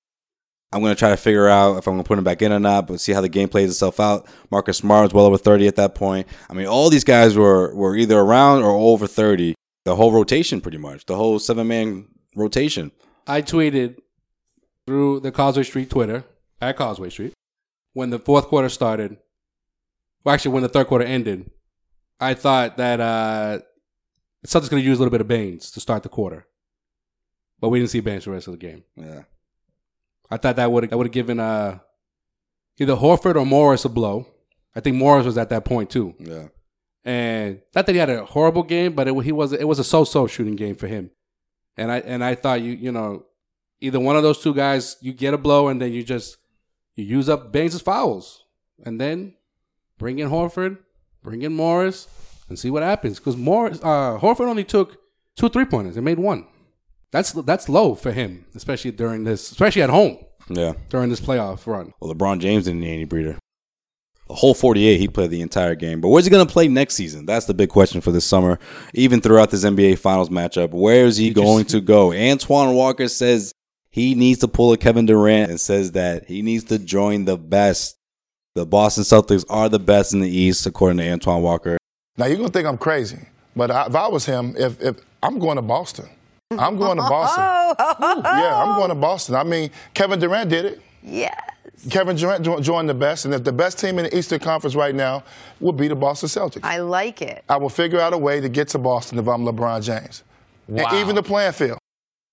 I'm going to try to figure out if I'm going to put him back in or not, but see how the game plays itself out. Marcus Smart was well over 30 at that point. I mean, all these guys were, were either around or over 30. The whole rotation, pretty much, the whole seven man rotation. I tweeted through the Causeway Street Twitter at Causeway Street when the fourth quarter started. Well, actually, when the third quarter ended, I thought that uh, Celtics going to use a little bit of Baynes to start the quarter, but we didn't see Baynes for the rest of the game. Yeah, I thought that would that would have given uh, either Horford or Morris a blow. I think Morris was at that point too. Yeah, and not that he had a horrible game, but it, he was it was a so-so shooting game for him. And I and I thought you you know either one of those two guys you get a blow and then you just you use up Baynes' fouls and then bring in Horford, bring in Morris, and see what happens. Because Morris uh, Horford only took two three pointers and made one. That's that's low for him, especially during this, especially at home. Yeah, during this playoff run. Well, LeBron James didn't need any breather. The whole 48, he played the entire game. But where's he going to play next season? That's the big question for this summer. Even throughout this NBA Finals matchup, where is he Did going to go? Antoine Walker says he needs to pull a Kevin Durant and says that he needs to join the best. The Boston Celtics are the best in the East, according to Antoine Walker. Now you're gonna think I'm crazy, but if I was him, if, if I'm going to Boston, I'm going to Boston. yeah, I'm going to Boston. I mean, Kevin Durant did it. Yes. Kevin Durant joined the best, and if the best team in the Eastern Conference right now would be the Boston Celtics. I like it. I will figure out a way to get to Boston if I'm LeBron James. Wow. And even the playing field.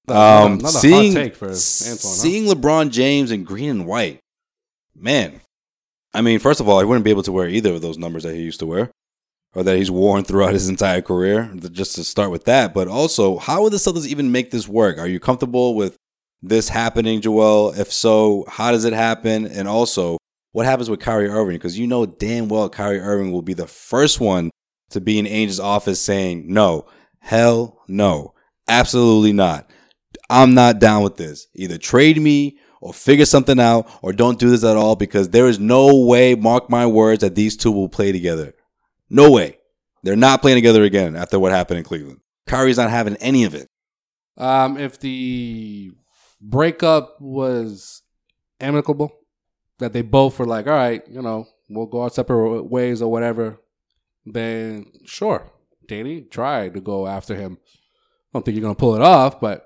Um, another seeing, hot take for Antoine, seeing huh? LeBron James in green and white, man. I mean, first of all, he wouldn't be able to wear either of those numbers that he used to wear, or that he's worn throughout his entire career. Just to start with that, but also, how would the Celtics even make this work? Are you comfortable with this happening, Joel? If so, how does it happen? And also, what happens with Kyrie Irving? Because you know damn well Kyrie Irving will be the first one to be in Ainge's office saying, "No, hell no, absolutely not." I'm not down with this. Either trade me or figure something out or don't do this at all because there is no way, mark my words, that these two will play together. No way. They're not playing together again after what happened in Cleveland. Kyrie's not having any of it. Um, if the breakup was amicable, that they both were like, all right, you know, we'll go our separate ways or whatever, then sure, Danny, tried to go after him. I don't think you're going to pull it off, but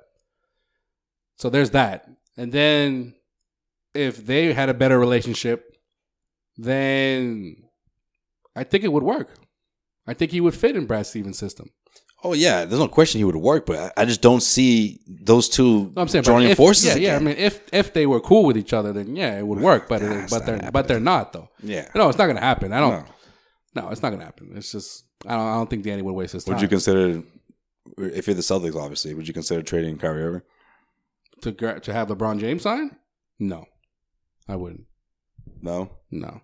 so there's that. And then if they had a better relationship, then I think it would work. I think he would fit in Brad Stevens' system. Oh yeah, there's no question he would work, but I just don't see those two no, I'm saying, joining if, forces. Yeah, again. yeah. I mean, if if they were cool with each other, then yeah, it would work. But it, but they're happening. but they're not though. Yeah, no, it's not gonna happen. I don't. No, no it's not gonna happen. It's just I don't. I don't think Danny would waste his time. Would you consider if you're the Celtics, obviously, would you consider trading Kyrie Irving? to to have LeBron James sign? No, I wouldn't. No, no.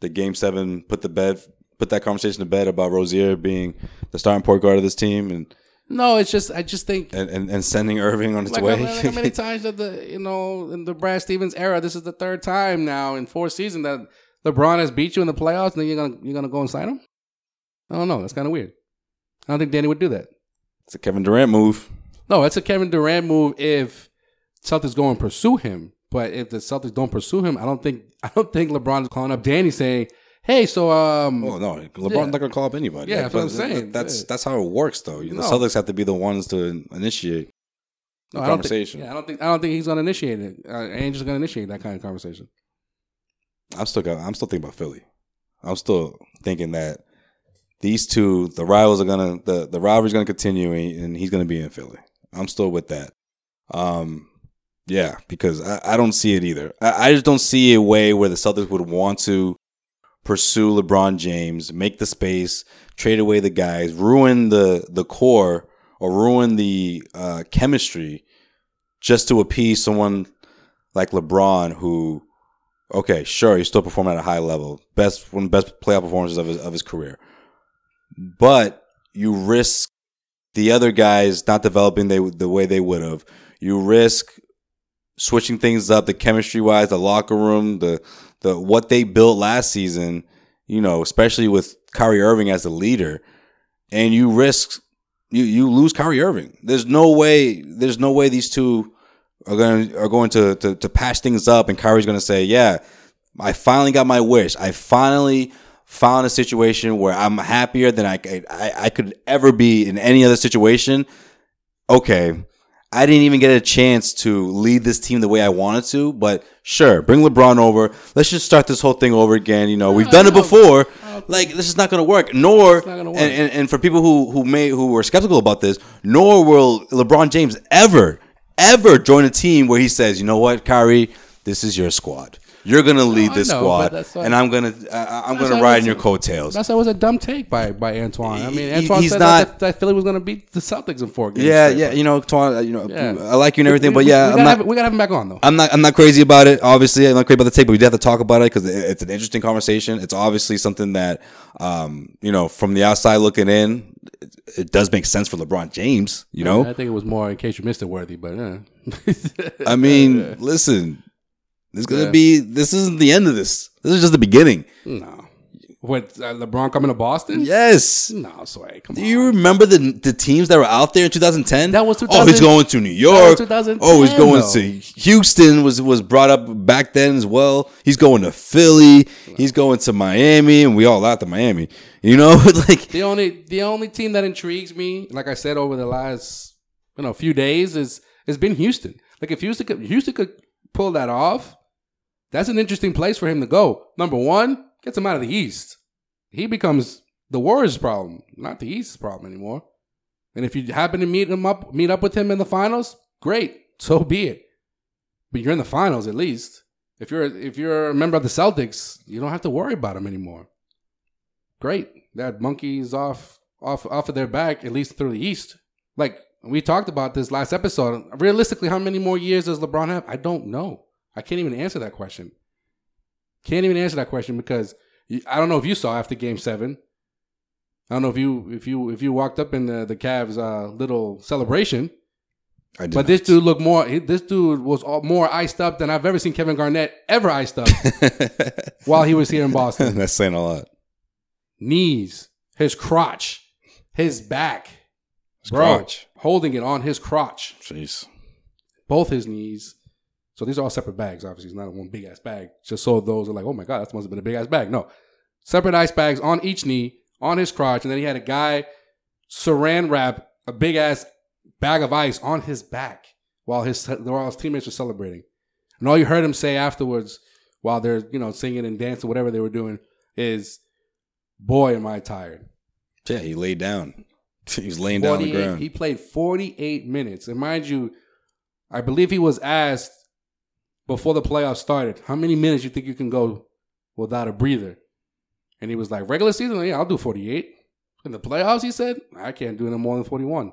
The game seven put the bed put that conversation to bed about Rozier being the starting point guard of this team and. No, it's just I just think and, and, and sending Irving on its like, way. Like how many times that the you know in the Brad Stevens era, this is the third time now in four seasons that LeBron has beat you in the playoffs, and then you're gonna you're gonna go and sign him. I don't know. That's kind of weird. I don't think Danny would do that. It's a Kevin Durant move. No, it's a Kevin Durant move if Celtics go and pursue him. But if the Celtics don't pursue him, I don't think I don't think LeBron is calling up Danny saying, "Hey, so um." Oh no, LeBron's yeah. not gonna call up anybody. Yeah, that's what I'm saying. That's that's how it works, though. The no. Celtics have to be the ones to initiate the no, conversation. I think, yeah, I don't think I don't think he's gonna initiate it. Uh, Ainge's gonna initiate that kind of conversation. I'm still got, I'm still thinking about Philly. I'm still thinking that these two, the rivals are gonna the the rivalry's gonna continue, and he's gonna be in Philly. I'm still with that. Um, yeah, because I, I don't see it either. I, I, just don't see a way where the Celtics would want to pursue LeBron James, make the space, trade away the guys, ruin the the core or ruin the uh, chemistry just to appease someone like LeBron who okay, sure, he's still performing at a high level. Best one of the best playoff performances of his of his career. But you risk the other guys not developing they, the way they would have. You risk switching things up, the chemistry wise, the locker room, the the what they built last season. You know, especially with Kyrie Irving as the leader, and you risk you you lose Kyrie Irving. There's no way. There's no way these two are going are going to to, to patch things up, and Kyrie's going to say, "Yeah, I finally got my wish. I finally." Found a situation where I'm happier than I, I, I could ever be in any other situation. Okay, I didn't even get a chance to lead this team the way I wanted to, but sure, bring LeBron over. Let's just start this whole thing over again. You know, we've done it oh, before. Like this is not going to work. Nor, gonna work. And, and and for people who who may who were skeptical about this, nor will LeBron James ever ever join a team where he says, you know what, Kyrie, this is your squad. You're gonna lead I this know, squad, but and I'm gonna uh, I'm gonna ride in your coattails. That's that was a dumb take by by Antoine. I mean, He- Antoine he's said not- that, that Philly was going to beat the Celtics in four games. Yeah, straight. yeah, you know, Twan, uh, you know, Yeah. I like you and everything, We- but yeah, we I'm gotta, not. have, we gotta have him back on though. I'm not. I'm not crazy about it. Obviously, I'm not crazy about the take, but we do have to talk about it because it's an interesting conversation. It's obviously something that, um, you know, from the outside looking in, it, it does make sense for LeBron James. You know, I think it was more in case you missed it, worthy, but yeah. I mean, listen, this is gonna Yeah. be. This isn't the end of this. This is just the beginning. no. What uh, LeBron coming to Boston? Yes. No, sway. Come Do on. you remember the the teams that were out there in 2010? That was 2000. Oh, he's going to New York. 2010 oh, he's going though. to Houston. Was was brought up back then as well. He's going to Philly. He's going to Miami, and we all laughed at Miami. You know, like The only the only team that intrigues me, like I said over the last you know few days, is has been Houston. Like if Houston could, Houston could pull that off, that's an interesting place for him to go. Number one, gets him out of the East. He becomes the Warriors' problem, not the East's problem anymore. And if you happen to meet him up, meet up with him in the finals, great, so be it. But you're in the finals at least. If you're if you're a member of the Celtics, you don't have to worry about him anymore great. That monkeys off off off of their back at least through the East. Like we talked about this last episode. Realistically, how many more years does LeBron have? I don't know. I can't even answer that question. Can't even answer that question because I don't know if you saw after Game Seven. I don't know if you if you if you walked up in the the Cavs uh, little celebration. I did But this dude looked more. he- This dude was all, more iced up than I've ever seen Kevin Garnett ever iced up while he was here in Boston That's saying a lot. knees, his crotch, his back, His bro, crotch. holding it on his crotch, Jeez. both his knees. So these are all separate bags. Obviously, it's not one big ass bag. Just so those are like, oh my god, that must have been a big ass bag. No, separate ice bags on each knee, on his crotch, and then he had a guy saran wrap a big ass bag of ice on his back while his while his teammates were celebrating. And all you heard him say afterwards, while they're you know singing and dancing, whatever they were doing, is, "Boy, am I tired." Yeah, he laid down. He was laying down on the ground. He played 48 minutes. And mind you, I believe he was asked before the playoffs started, how many minutes you think you can go without a breather? And he was like, regular season, yeah, I'll do 48. In the playoffs, he said, I can't do no more than 41.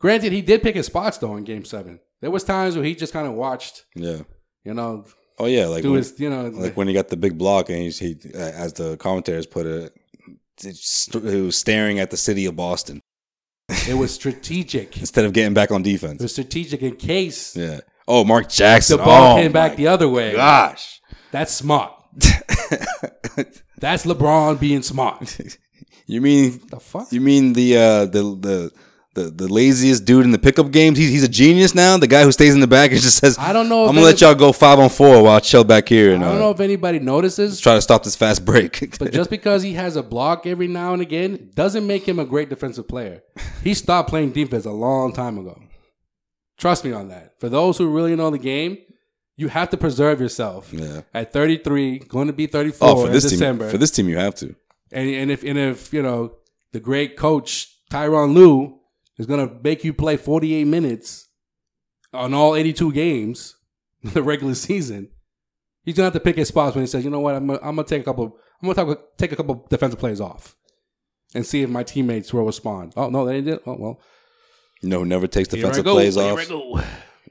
Granted, he did pick his spots though in game seven. There was times where he just kind of watched, yeah. you know, Oh yeah, like do when, his, you know, like when he got the big block and he's, he, uh, as the commentators put it, he was staring at the city of Boston it was strategic. instead of getting back on defense. It was strategic in case Yeah. Oh, Mark Jackson. the ball oh, came back the other way. Gosh. That's smart. That's LeBron being smart. You mean The fuck? you mean the uh, the the the the laziest dude in the pickup games? He's he's a genius now. The guy who stays in the back and just says, I don't know I'm gonna let y'all go five on four while I chill back here and I don't uh, know if anybody notices, try to stop this fast break." but just because he has a block every now and again doesn't make him a great defensive player. He stopped playing defense a long time ago. Trust me on that. For those who really know the game, you have to preserve yourself. yeah. At 33, going to be 34 Oh, for in this December. team, for this team, you have to. And and if and if you know the great coach Tyronn Lue is gonna make you play 48 minutes on all 82 games, the regular season, He's gonna have to pick his spots when he says, "You know what? I'm gonna, take a couple. I'm gonna take a couple defensive plays off, and see if my teammates will respond." Oh no, they did. Oh well. No, never takes defensive go, plays off.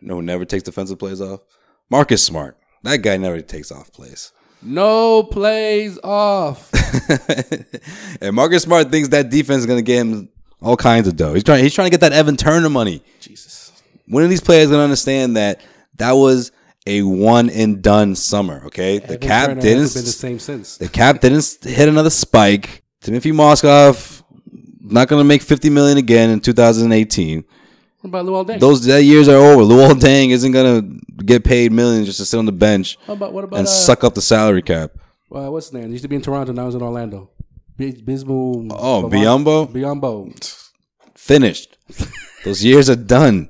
No, never takes defensive plays off. Marcus Smart. That guy never takes off plays. No plays off. and Marcus Smart thinks that defense is going to get him all kinds of dough. He's trying. He's trying to get that Evan Turner money. Jesus. When are these players going to understand that that was a one and done summer? Okay, the cap Turner didn't. been the same since. The cap didn't hit another spike. Timofey Mozgov not going to make fifty million again in 2018. What about Luol Deng? Those that years are over. Luol Deng isn't going to get paid millions just to sit on the bench What about what about and uh, suck up the salary cap. uh, what's his name? He used to be in Toronto. Now he's in Orlando. Bismo. Oh, Biyombo? Biyombo. Finished. Those years are done.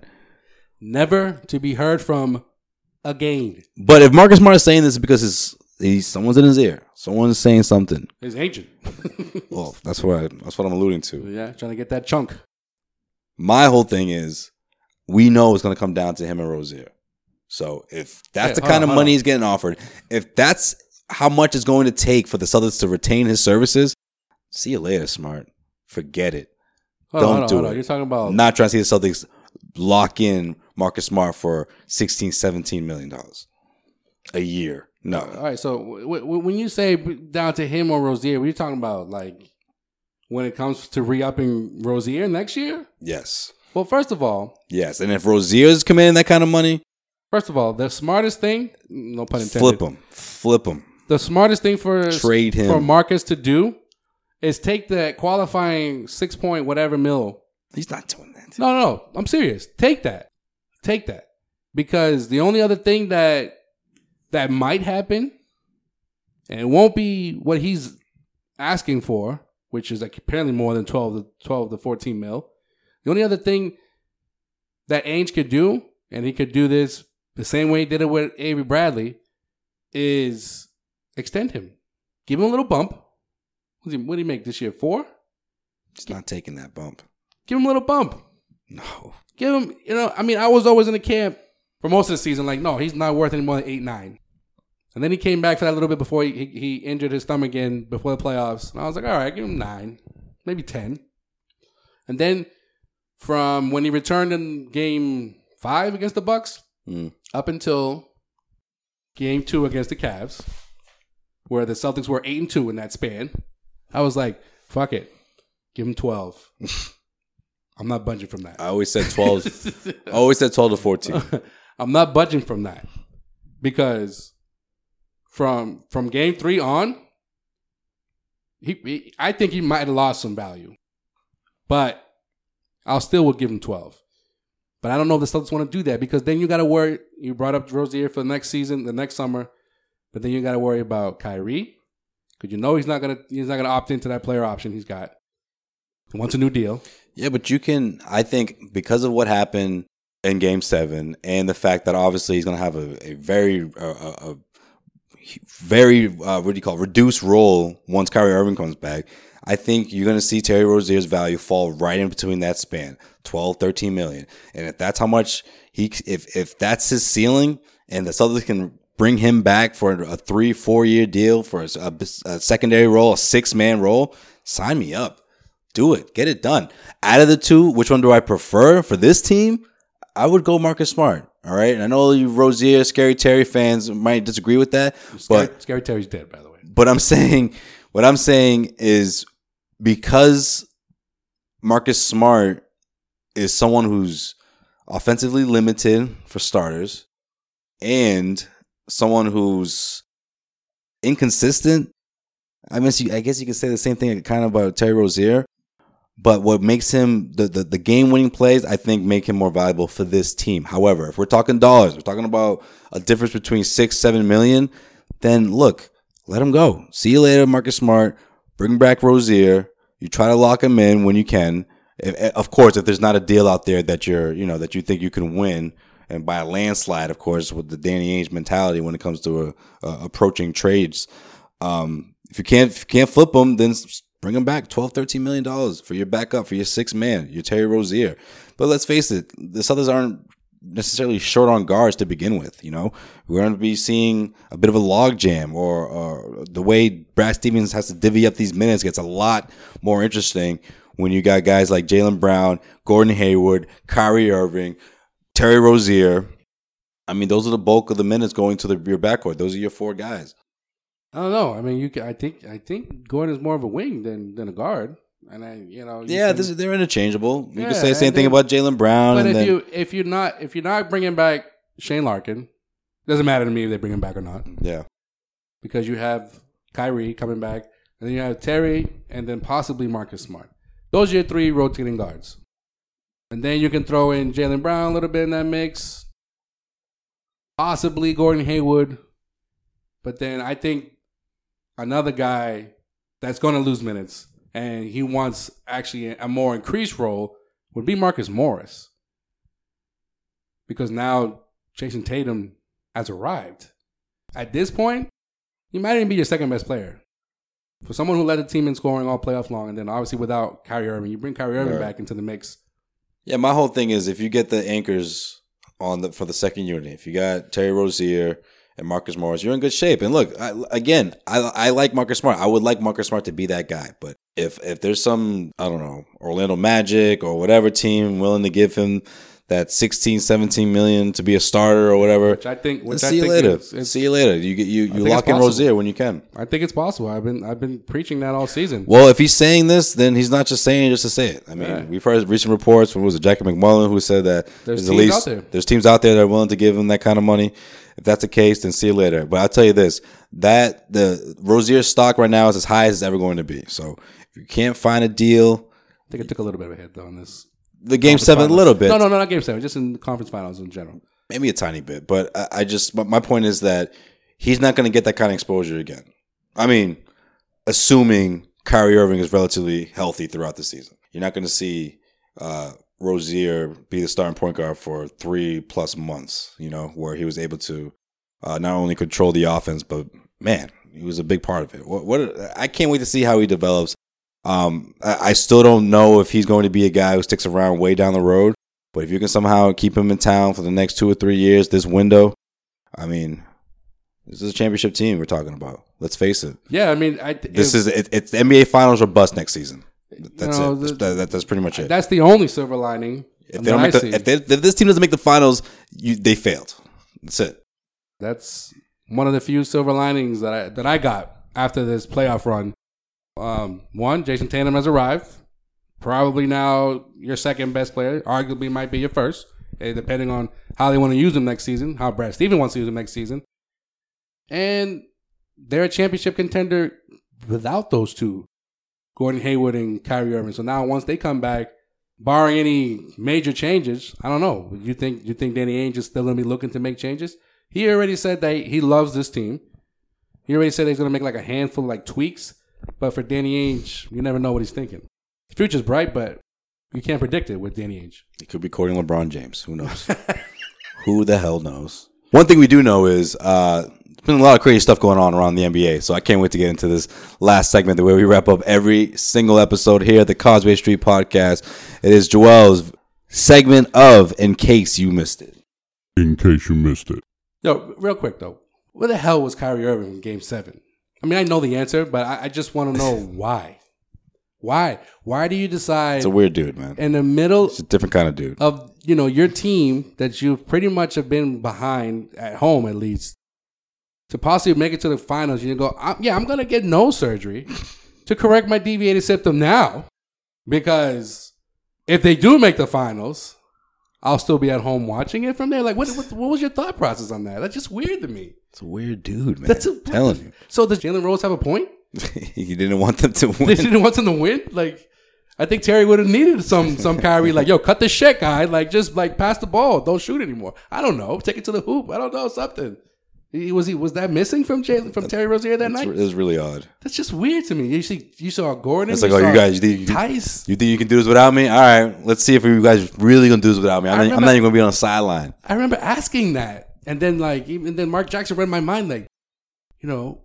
Never to be heard from again. But if Marcus Smart is saying this, because his he's someone's in his ear. Someone's saying something. His agent. Well, that's what I, that's what I'm alluding to. yeah, trying to get that chunk. My whole thing is, we know it's going to come down to him and Rozier. So if that's Yeah, the kind on, of money on. he's getting offered, if that's how much it's going to take for the Celtics to retain his services, see you later, Smart. Forget it. Hold Don't on, do it. on. You're talking about I'm not trying to see the Celtics lock in Marcus Smart for 16, 17 million dollars a year. No. All right, so w- w- when you say down to him or Rozier, what are you talking about? Like when it comes to re-upping Rozier next year? Yes. Well, first of all, Yes. And if Rozier's commanding that kind of money, first of all, the smartest thing, no pun intended, flip him. Flip him. The smartest thing for Trade him. for Marcus to do is take that qualifying six point whatever mil. He's not doing that. No, no, no. I'm serious. Take that. Take that. Because the only other thing that that might happen, and it won't be what he's asking for, which is like apparently more than 12 to 12 to 14 mil. The only other thing that Ainge could do, and he could do this the same way he did it with Avery Bradley, is extend him. Give him a little bump. What did he, what did he make this year? Four? He's not taking that bump. Give him a little bump. No. Give him, you know, I mean, I was always in the camp for most of the season, like, no, he's not worth any more than eight, nine. And then he came back for that little bit before he, he, he injured his thumb again before the playoffs. And I was like, all right, give him nine, maybe 10. And then from when he returned in game five against the Bucks Mm. up until game two against the Cavs, where the Celtics were eight and two in that span, I was like, fuck it, give him 12. I'm not budging from that. I always said 12. I always said 12 to 14. I'm not budging from that because from from game three on, he, he I think he might have lost some value, but I'll still would give him twelve. But I don't know if the Celtics want to do that because then you got to worry. You brought up Rozier for the next season, the next summer, but then you got to worry about Kyrie because you know he's not gonna he's not gonna opt into that player option he's got. He wants a new deal. Yeah, but you can. I think because of what happened in Game Seven, and the fact that obviously he's going to have a, a very, a, a very uh, what do you call it, reduced role once Kyrie Irving comes back. I think you're going to see Terry Rozier's value fall right in between that span, 12, 13 million. And if that's how much he, if if that's his ceiling, and the Celtics can bring him back for a three, four year deal for a, a, a secondary role, a six man role, sign me up. Do it. Get it done. Out of the two, which one do I prefer for this team? I would go Marcus Smart. All right. And I know you Rozier, Scary Terry fans might disagree with that, Scary, but Scary Terry's dead, by the way. but I'm saying what I'm saying is because Marcus Smart is someone who's offensively limited for starters and someone who's inconsistent. I guess you, I guess you could say the same thing kind of about Terry Rozier. But what makes him the, the, the game winning plays, I think, make him more valuable for this team. However, if we're talking dollars, we're talking about a difference between six, seven million, then look, let him go. See you later, Marcus Smart. Bring back Rozier. You try to lock him in when you can. If, of course, if there's not a deal out there that you're, you know, that you think you can win, and by a landslide, of course, with the Danny Ainge mentality when it comes to uh, uh, approaching trades. Um, if you can't, if you can't flip them, then bring them back 12 13 million dollars for your backup for your six man your terry rozier but let's face it the Celtics aren't necessarily short on guards to begin with. You know, we're going to be seeing a bit of a logjam, or, or the way Brad Stevens has to divvy up these minutes gets a lot more interesting when you got guys like Jaylen Brown, Gordon Hayward, Kyrie Irving, Terry Rozier. I mean, those are the bulk of the minutes going to the, your backcourt. Those are your four guys. I don't know. I mean, you. Can, I think. I think Gordon is more of a wing than than a guard. And I, you know, you Yeah, can- this is, they're interchangeable. You Yeah, can say the same thing about Jaylen Brown. But if then, you if you're not if you're not bringing back Shane Larkin, doesn't matter to me if they bring him back or not yeah, because you have Kyrie coming back, and then you have Terry, and then possibly Marcus Smart. Those are your three rotating guards, and then you can throw in Jaylen Brown a little bit in that mix, possibly Gordon Hayward, but then I think another guy that's going to lose minutes and he wants actually a more increased role would be Marcus Morris. Because now Jayson Tatum has arrived. At this point, he might even be your second best player. For someone who led the team in scoring all playoff long, and then obviously without Kyrie Irving, you bring Kyrie Irving Right. back into the mix. yeah. My whole thing is if you get the anchors on the for the second unit, if you got Terry Rozier and Marcus Morris, you're in good shape. And look, I, again, I I like Marcus Smart. I would like Marcus Smart to be that guy. But if if there's some I don't know Orlando Magic or whatever team willing to give him that 16, 17 million to be a starter or whatever, Which I think. Which see I you think later. is- is- see you later. You get you you lock in. Rozier when you can. I think it's possible. I've been I've been preaching that all season. Well, if he's saying this, then he's not just saying it just to say it. I mean, we've heard recent reports from was it Jackie MacMullan who said that There's at teams least out there. there's teams out there that are willing to give him that kind of money. If that's the case, then see you later. But I'll tell you this: that the Rozier stock right now is as high as it's ever going to be. So if you can't find a deal, I think it took a little bit of a hit though in this. The game seven a little bit, No, no, no, not game seven. Just in the conference finals in general. maybe a tiny bit. But I, I just but my point is that he's not going to get that kind of exposure again. I mean, assuming Kyrie Irving is relatively healthy throughout the season, you're not going to see uh, Rozier be the starting point guard for three plus months. You know, where he was able to uh, not only control the offense, but man, he was a big part of it. What, what I can't wait to see how he develops. Um, I, still don't know if he's going to be a guy who sticks around way down the road. But if you can somehow keep him in town for the next two or three years, this window, I mean, this is a championship team we're talking about. Let's face it. Yeah, I mean, I, This is it, it's the NBA Finals or bust next season. That's know, it. the- That- that- that's pretty much it. That's the only silver lining. If they don't make the, if, they, if this team doesn't make the finals, you, they failed. That's it. That's one of the few silver linings that I that I got after this playoff run. Um, one, Jayson Tatum has arrived. Probably now your second best player. Arguably might be your first, eh, depending on how they want to use him next season. How Brad Stevens wants to use him next season. And they're a championship contender without those two, Gordon Hayward and Kyrie Irving. So now once they come back, barring any major changes, I don't know. You think you think Danny Ainge is still gonna be looking to make changes? He already said that he loves this team. He already said he's gonna make like a handful of like tweaks. But for Danny Ainge, you never know what he's thinking. The future's bright, but you can't predict it with Danny Ainge. It could be courting LeBron James. Who knows? Who the hell knows? One thing we do know is uh, there's been a lot of crazy stuff going on around the NBA. So I can't wait to get into this last segment, the way we wrap up every single episode here at the Causeway Street Podcast. It is Joel's segment of In Case You Missed It. In case you missed it. Yo, real quick though, where the hell was Kyrie Irving in Game Seven? I mean, I know the answer, but I, I just want to know why. Why? Why do you decide It's a weird dude, man. in the middle It's a different kind of dude. of you know your team that you pretty much have been behind at home at least to possibly make it to the finals? You go, "I'm- yeah, I'm gonna get nose surgery to correct my deviated septum now because if they do make the finals, I'll still be at home watching it from there. Like, what, what, what was your thought process on that? That's just weird to me. It's a weird dude, man. That's a, I'm telling you. So does Jalen Rose have a point? he didn't want them to win. They didn't want them to win. Like, I think Terry would have needed some some Kyrie. Like, yo, cut the shit, guy. Like, just like pass the ball. Don't shoot anymore. I don't know. Take it to the hoop. I don't know something. He, was he was that missing from Jalen from Terry Rozier that night? it was really odd. That's just weird to me. You see, you saw Gordon. It's like, you oh, you guys, you think you, Tice. you think you can do this without me? All right, let's see if you guys really gonna do this without me. I'm, I not, I'm not even gonna be on the sideline. I remember asking that, and then like even then Mark Jackson read my mind like, you know,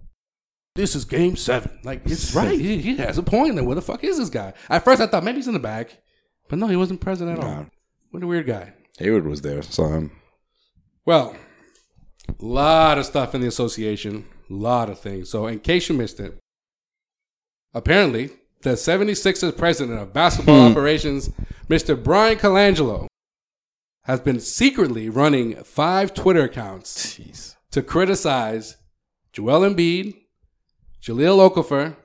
this is Game Seven. Like it's right. He, he has a point. Like, where the fuck is this guy? At first, I thought maybe he's in the back, but no, he wasn't present at all. Nah. What a weird guy. Hayward was there. Saw him. Well, a lot of stuff in the association, a lot of things. So, in case you missed it, apparently the 76ers president of basketball Hmm. operations, Mr. Bryan Colangelo, has been secretly running five Twitter accounts to criticize Joel Embiid, Jahlil Okafor,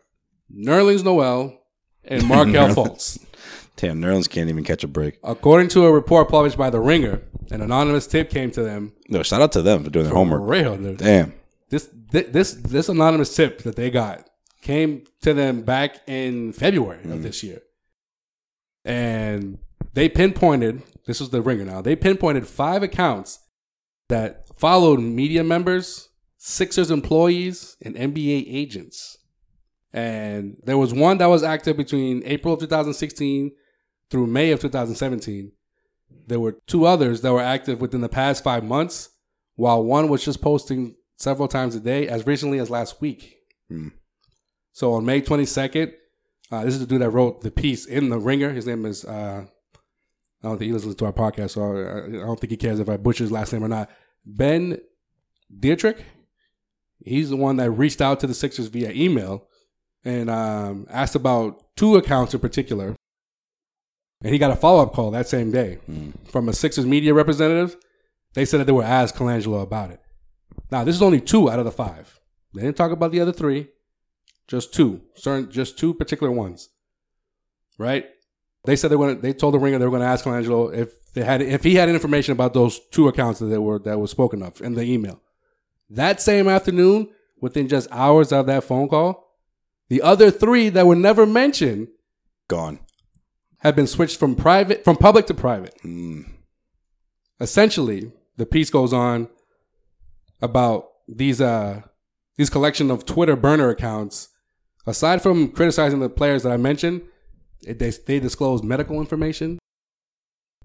Nerlens Noel, and Markelle Fultz. Damn, Nerlens can't even catch a break. According to a report published by The Ringer, an anonymous tip came to them. No, shout out to them for doing their homework. real, dude. Damn. This thi- this this anonymous tip that they got came to them back in February of mm. this year, and they pinpointed. This was the ringer now. They pinpointed five accounts that followed media members, Sixers employees, and NBA agents. And there was one that was active between April of 2016 through May of 2017. There were two others that were active within the past five months, while one was just posting several times a day as recently as last week. Hmm. So on May 22nd, uh, this is the dude that wrote the piece in the Ringer. His name is uh, I don't think he listens to our podcast, so I, I don't think he cares if I butcher his last name or not. Ben Detrick. He's the one that reached out to the Sixers via email and um, asked about two accounts in particular. And he got a follow up call that same day from a Sixers media representative. They said that they were asked Colangelo about it. Now, this is only two out of the five. They didn't talk about the other three. Just two, certain, just two particular ones. Right? They said they were. They told the ringer they were going to ask Colangelo if they had if he had information about those two accounts that they were that was spoken of in the email. That same afternoon, within just hours of that phone call, the other three that were never mentioned Gone. had been switched from private from public to private. Essentially, the piece goes on about these uh these collection of Twitter burner accounts. Aside from criticizing the players that I mentioned, they they disclose medical information,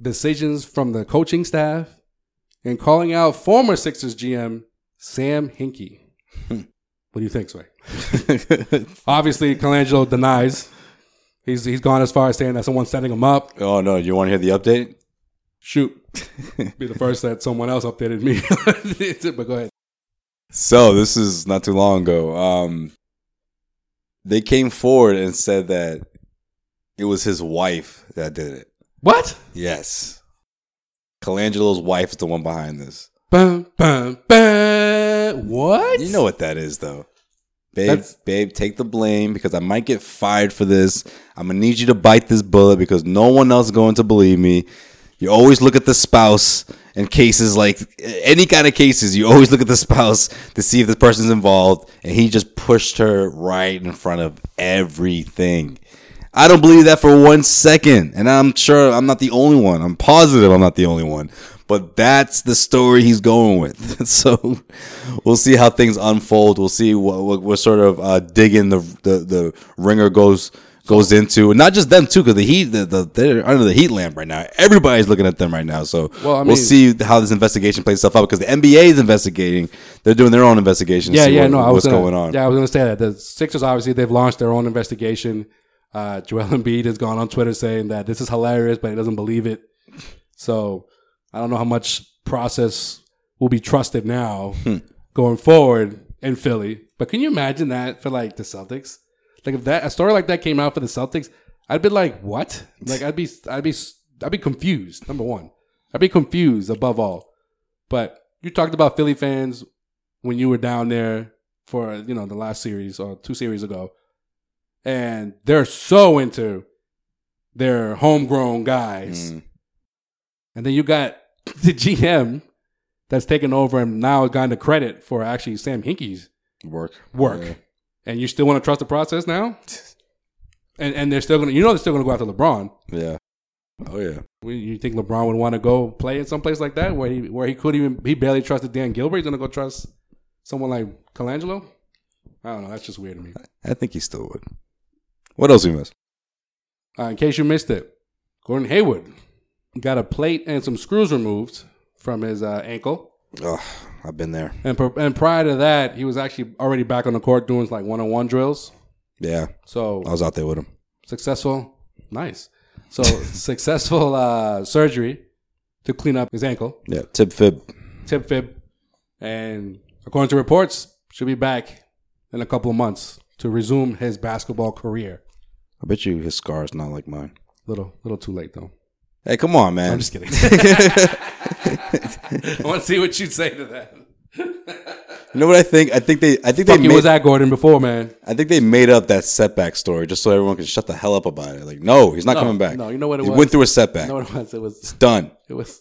decisions from the coaching staff, and calling out former Sixers GM Sam Hinkie. what do you think, Sway? Obviously, Colangelo denies. He's he's gone as far as saying that someone's setting him up. Oh no, you want to hear the update? Shoot, be the first that someone else updated me. but go ahead. So this is not too long ago. Um, they came forward and said that it was his wife that did it. What? Yes, Colangelo's wife is the one behind this. Bum, bum, bum. What? You know what that is, though. Babe, That's- babe, take the blame because I might get fired for this. I'm gonna need you to bite this bullet because no one else is going to believe me. You always look at the spouse in cases like any kind of cases. You always look at the spouse to see if this person's involved, and he just pushed her right in front of everything. I don't believe that for one second, and I'm sure I'm not the only one. I'm positive I'm not the only one. But that's the story he's going with. so we'll see how things unfold. We'll see what, what, what sort of uh, digging the, the the ringer goes goes into. Not just them too, because the heat the, the, they're under the heat lamp right now. Everybody's looking at them right now. So Well, I we'll see how this investigation plays itself out because the NBA is investigating. They're doing their own investigation. to Yeah, yeah, what- no, I was what's gonna, going on. Yeah, I was going to say that the Sixers obviously they've launched their own investigation. Uh, Joel Embiid has gone on Twitter saying that this is hilarious, but he doesn't believe it. So I don't know how much process will be trusted now Hmm. going forward in Philly. But can you imagine that for like the Celtics? Like if that a story like that came out for the Celtics, I'd be like, what? Like I'd be, I'd be, I'd be confused. Number one, I'd be confused above all. But you talked about Philly fans when you were down there for you know the last series or two series ago, and they're so into their homegrown guys, Mm. and then you got the GM that's taken over and now gotten the credit for actually Sam Hinkie's Work. work, Yeah. and you still want to trust the process now, and and they're still gonna you know they're still gonna go after LeBron. Yeah. Oh yeah. You think LeBron would want to go play in some place like that where he where he could even he barely trusted Dan Gilbert? He's gonna go trust someone like Colangelo? I don't know. That's just weird to me. I think he still would. What else we missed? Uh, in case you missed it, Gordon Hayward got a plate and some screws removed from his uh, ankle. Oh, I've been there. And and prior to that, he was actually already back on the court doing like one on one drills. Yeah. So I was out there with him. successful, nice. So successful uh, surgery to clean up his ankle. Yeah, tib fib. Tib fib, and according to reports, should be back in a couple of months to resume his basketball career. I bet you his scar is not like mine. Little, little too late though. Hey, come on, man. I'm just kidding. I want to see what you'd say to that. You know what I think? I think they. I think Fuck they you made, was at Gordon before, man. I think they made up that setback story just so everyone could shut the hell up about it. Like, no, he's not No, coming back. no, you know what it he was? went through a setback. You know what it was? It was It's done. It was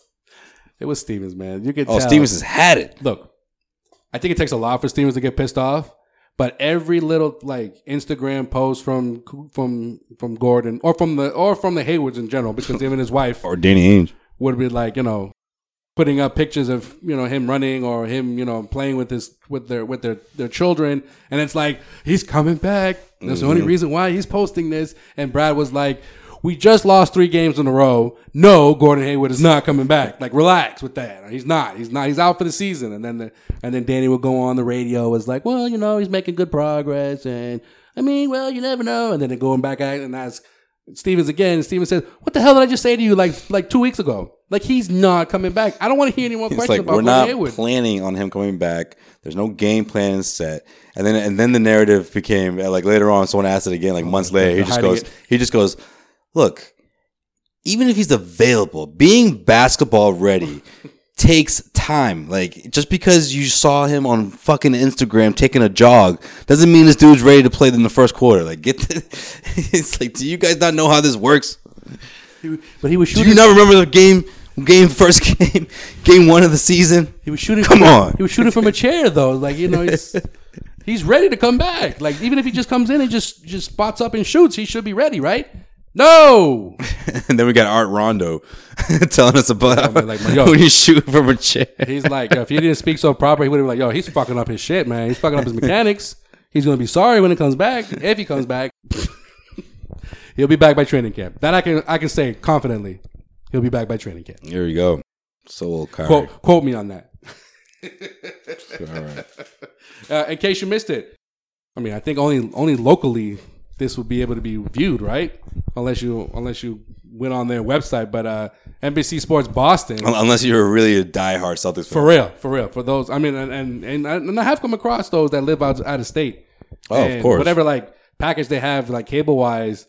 it was Stevens, man. You could Oh, tell. Stevens has had it. Look, I think it takes a lot for Stevens to get pissed off, but every little like Instagram post from from from Gordon or from the or from the Haywards in general, because him and his wife Or Danny Ainge. would be like you know putting up pictures of you know him running or him you know playing with his with their with their their children, and it's like he's coming back. That's the only Mhm. reason why he's posting this. And Brad was like. We just lost three games in a row. No, Gordon Hayward is not coming back. Like, relax with that. He's not. He's not. He's out for the season. And then the, and then Danny would go on the radio was like, well, you know, he's making good progress, and I mean, well, you never know. And then they're going back at and ask Stevens again. And Stevens says, "What the hell did I just say to you like like two weeks ago? Like he's not coming back. I don't want to hear any more It's questions like about we're Gordon not Hayward." planning on him coming back. There's no game plan set. And then and then the narrative became like later on. Someone asked it again, like months later. He just goes. He just goes. Look, even if he's available, being basketball ready takes time. Like just because you saw him on fucking Instagram taking a jog doesn't mean this dude's ready to play in the first quarter. Like get. The, it's like, do you guys not know how this works? But he was shooting. Do you not remember the game? Game first game, game one of the season. He was shooting. Come from, on. He was shooting from a chair though. Like you know, he's he's ready to come back. Like even if he just comes in and just just spots up and shoots, he should be ready, right? No. and then we got Art Rondo telling us about like, yo. when you shoot from a chair. He's like, if he didn't speak so proper, he would have been like, yo, he's fucking up his shit, man. He's fucking up his mechanics. He's gonna be sorry when it comes back. If he comes back, he'll be back by training camp. That I can I can say confidently. He'll be back by training camp. Here we go. So old Kyrie. Quote quote me on that. All right. Uh, in case you missed it, I mean, I think only only locally this would be able to be viewed, right? Unless you unless you went on their website, but uh, NBC Sports Boston. Unless you're really a diehard Celtics fan. For real, for real. For those, I mean, and and and, I- and I have come across those that live out out of state. Oh, of course. Whatever like package they have, like cable wise,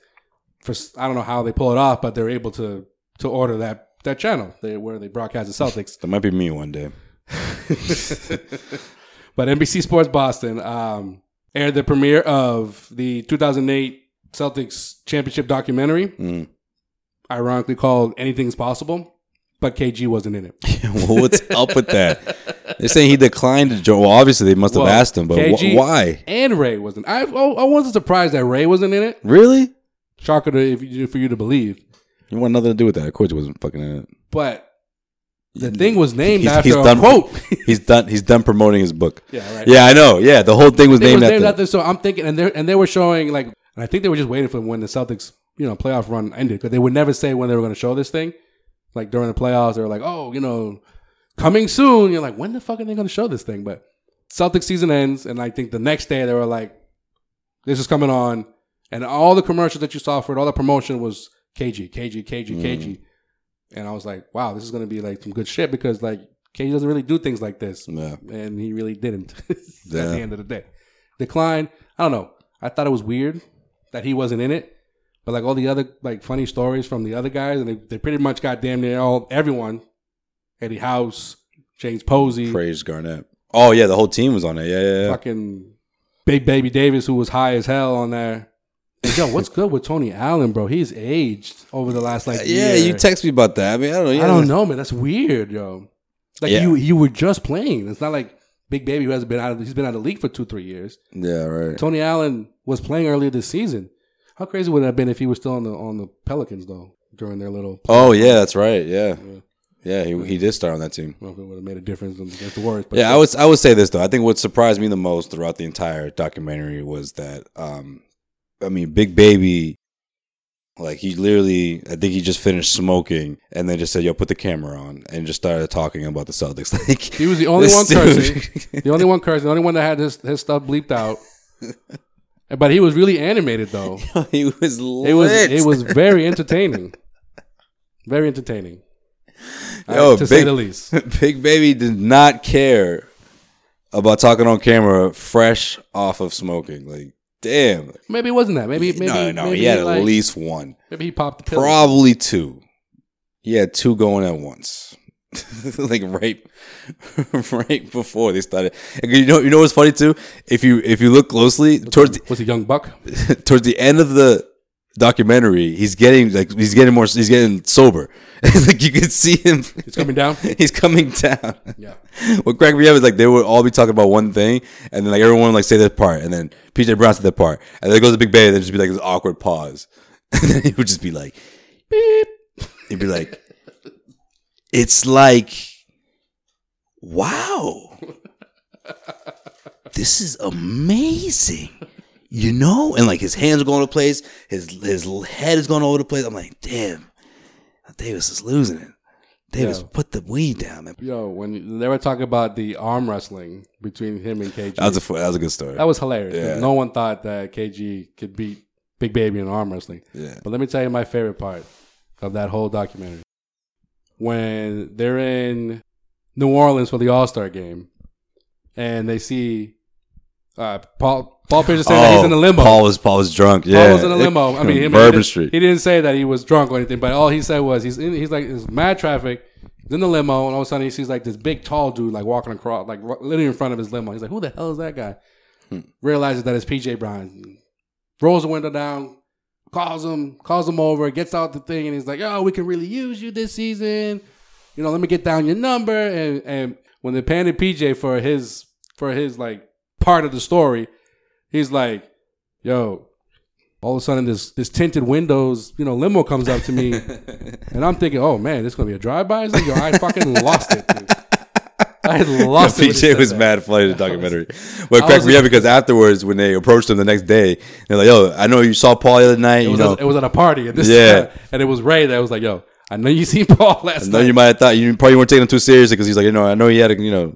for I don't know how they pull it off, but they're able to to order that that channel they, where they broadcast the Celtics. That might be me one day. but NBC Sports Boston um, aired the premiere of the 2008 Celtics championship documentary, Mm. ironically called "Anything's Possible." But KG wasn't in it. well, what's up with that? They're saying he declined to join. Well, obviously they must have Well, asked him, but wh- why? And Ray wasn't. I oh, I wasn't surprised that Ray wasn't in it. Really? Shocker to, if you, for you to believe. You want nothing to do with that. Of course, he wasn't fucking in it. But the thing was named He's, after he's a done. quote. he's done. He's done promoting his book. Yeah, right. Yeah, I know. Yeah, the whole thing was named, was after. named after. So I'm thinking, and they and they were showing like, and I think they were just waiting for when the Celtics, you know, playoff run ended because they would never say when they were going to show this thing. Like during the playoffs, they were like, oh, you know, coming soon. You're like, when the fuck are they going to show this thing? But Celtics season ends, and I think the next day they were like, this is coming on, and all the commercials that you saw for it, all the promotion was KG, KG, KG, Mm. KG, and I was like, wow, this is going to be like some good shit because like KG doesn't really do things like this, Yeah. and he really didn't at Yeah. the end of the day. Decline. I don't know. I thought it was weird that he wasn't in it, but like all the other like funny stories from the other guys, and they, they pretty much got damn near all everyone. Eddie House, James Posey, Praise Garnett. Oh yeah, the whole team was on it. Yeah, yeah, yeah. fucking Big Baby Davis, who was high as hell on there. Yo, what's good with Tony Allen, bro? He's aged over the last like yeah, year. you text me about that. I mean, I don't know. I don't know, man. That's weird, yo. Like Yeah. you, you were just playing. It's not like Big Baby who hasn't been out of. He's been out of the league for two, three years. Yeah, right. Tony Allen was playing earlier this season. How crazy would it have been if he was still on the on the Pelicans though during their little? Oh yeah, that's right. Yeah, yeah. He, he did start on that team. I don't know if it would have made a difference against the Warriors. But Yeah, I would I would say this though. I think what surprised me the most throughout the entire documentary was that um I mean Big Baby like he literally I think he just finished smoking and then just said, Yo, put the camera on and just started talking about the Celtics. Like He was the only one cursing. the only one cursing. The only one that had his his stuff bleeped out. But he was really animated though. he was lit. It was it was very entertaining. Very entertaining. Yo, to big, say the least. Big Baby did not care about talking on camera fresh off of smoking. Like, damn. Maybe it wasn't that. Maybe maybe no, no, maybe he had like, at least one. Maybe he popped the pill. Probably two. He had two going at once. like right right before they started. And You know you know what's funny too? If you if you look closely towards the, was a young buck? towards the end of the documentary, he's getting like he's getting more he's getting sober. like you can see him He's coming down. he's coming down. Yeah. What cracked me up is like they would all be talking about one thing, and then like everyone would, like say their part, and then PJ Brown said that part, and then it goes to Big Bay, and then just be like this awkward pause, and then he would just be like, beep. He'd be like, it's like, wow, this is amazing. You know, and like his hands are going to place, his his head is going all over the place. I'm like, damn, Davis is losing it. Davis, Yeah. put the weed down, man. Yo, when they were talking about the arm wrestling between him and KG, That was a that was a good story. that was hilarious. Yeah. No one thought that KG could beat Big Baby in arm wrestling. Yeah. But let me tell you my favorite part of that whole documentary. When they're in New Orleans for the All Star game and they see uh, Paul Paul Pierce is saying that he's in the limo. Oh, Paul was Paul was drunk. Yeah, Paul was in a limo. I mean, him, he, Bourbon didn't, Street. he didn't say that he was drunk or anything, but all he said was he's in, he's like it's mad traffic. He's in the limo, and all of a sudden he sees like this big tall dude like walking across, like literally in front of his limo. He's like, "Who the hell is that guy?" Hmm. Realizes that it's PJ Brown. Rolls the window down, calls him, calls him over, gets out the thing, and he's like, "Oh, we can really use you this season. You know, let me get down your number." And and when they pan to PJ for his for his like part of the story, he's like, "Yo, all of a sudden this this tinted windows, you know, limo comes up to me, and I'm thinking, oh man, this is gonna be a drive by. Like, yo, I fucking lost it. Dude. I had lost he PJ was that. mad funny the documentary. But cracked me up because afterwards, when they approached him the next day, they're like, "Yo, I know you saw Paul the other night. It You was, know, it was at a party, and this Yeah. and it was Ray that was like, yo, I know you seen Paul last I know night. you might have thought you probably weren't taking him too seriously because he's like, you know, I know he had a, you know."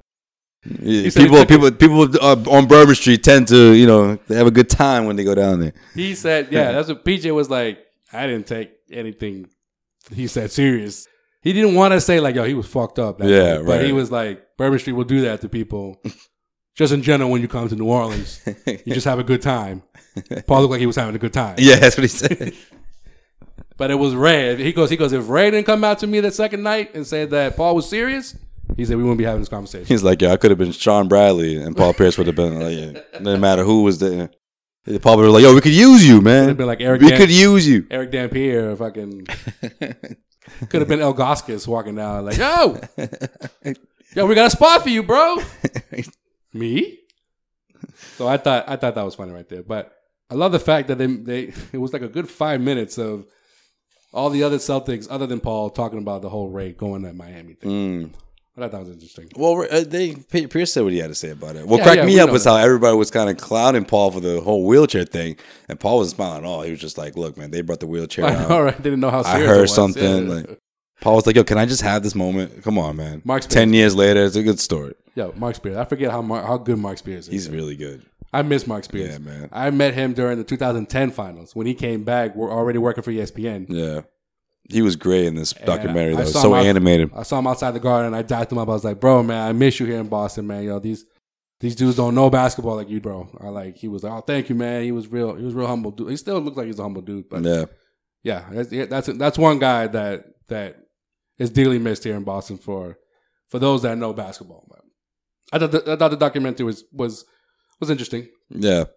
Said he People, took people, people uh, on Bourbon Street tend to, you know, they have a good time when they go down there. He said, yeah, that's what PJ was like. I didn't take anything he said serious. He didn't want to say like, yo, he was fucked up. Yeah, night. But he was like, Bourbon Street will do that to people. just in general, when you come to New Orleans, you just have a good time. Paul looked like he was having a good time. Yeah, that's what he said. But it was Ray. He goes, he goes, if Ray didn't come out to me that second night and say that Paul was serious, he said we wouldn't be having this conversation. He's like, yeah, I could have been Shawn Bradley, and Paul Pierce would have been like, yeah, it didn't matter who was there. Paul was like, yo, we could use you, man. Could have been like Eric. we Dan- could use you. Erick Dampier, fucking. could have been Ilgauskas walking down like, yo, yo, we got a spot for you, bro. Me? So I thought I thought that was funny right there, but I love the fact that they they it was like a good five minutes of all the other Celtics other than Paul talking about the whole Ray going to Miami thing. Mm. I thought that was interesting. Well, uh, they Pierce said what he had to say about it. What Yeah, cracked yeah, me up was that. how everybody was kind of clowning Paul for the whole wheelchair thing, and Paul wasn't smiling at all. He was just like, "Look, man, they brought the wheelchair I out. know, right? Didn't know how serious I heard something." Yeah. Like Paul was like, "Yo, can I just have this moment? Come on, man. Marc Spears. Ten years later, it's a good story. Yo, Marc Spears. I forget how Mar- how good Marc Spears is. He's really good. I miss Marc Spears. Yeah, man. I met him during the 2010 finals when he came back. We're already working for ESPN. Yeah, he was great in this documentary. I That was so out- animated. I saw him outside the garden. I dapped him up. I was like, "Bro, man, I miss you here in Boston, man. Yo, these these dudes don't know basketball like you, bro." I like. He was like, "Oh, thank you, man." He was real. He was real humble dude. He still looks like he's a humble dude, but Yeah, yeah, that's that's that's one guy that that is dearly missed here in Boston for for those that know basketball. But I thought the, I thought the documentary was was was interesting. Yeah, it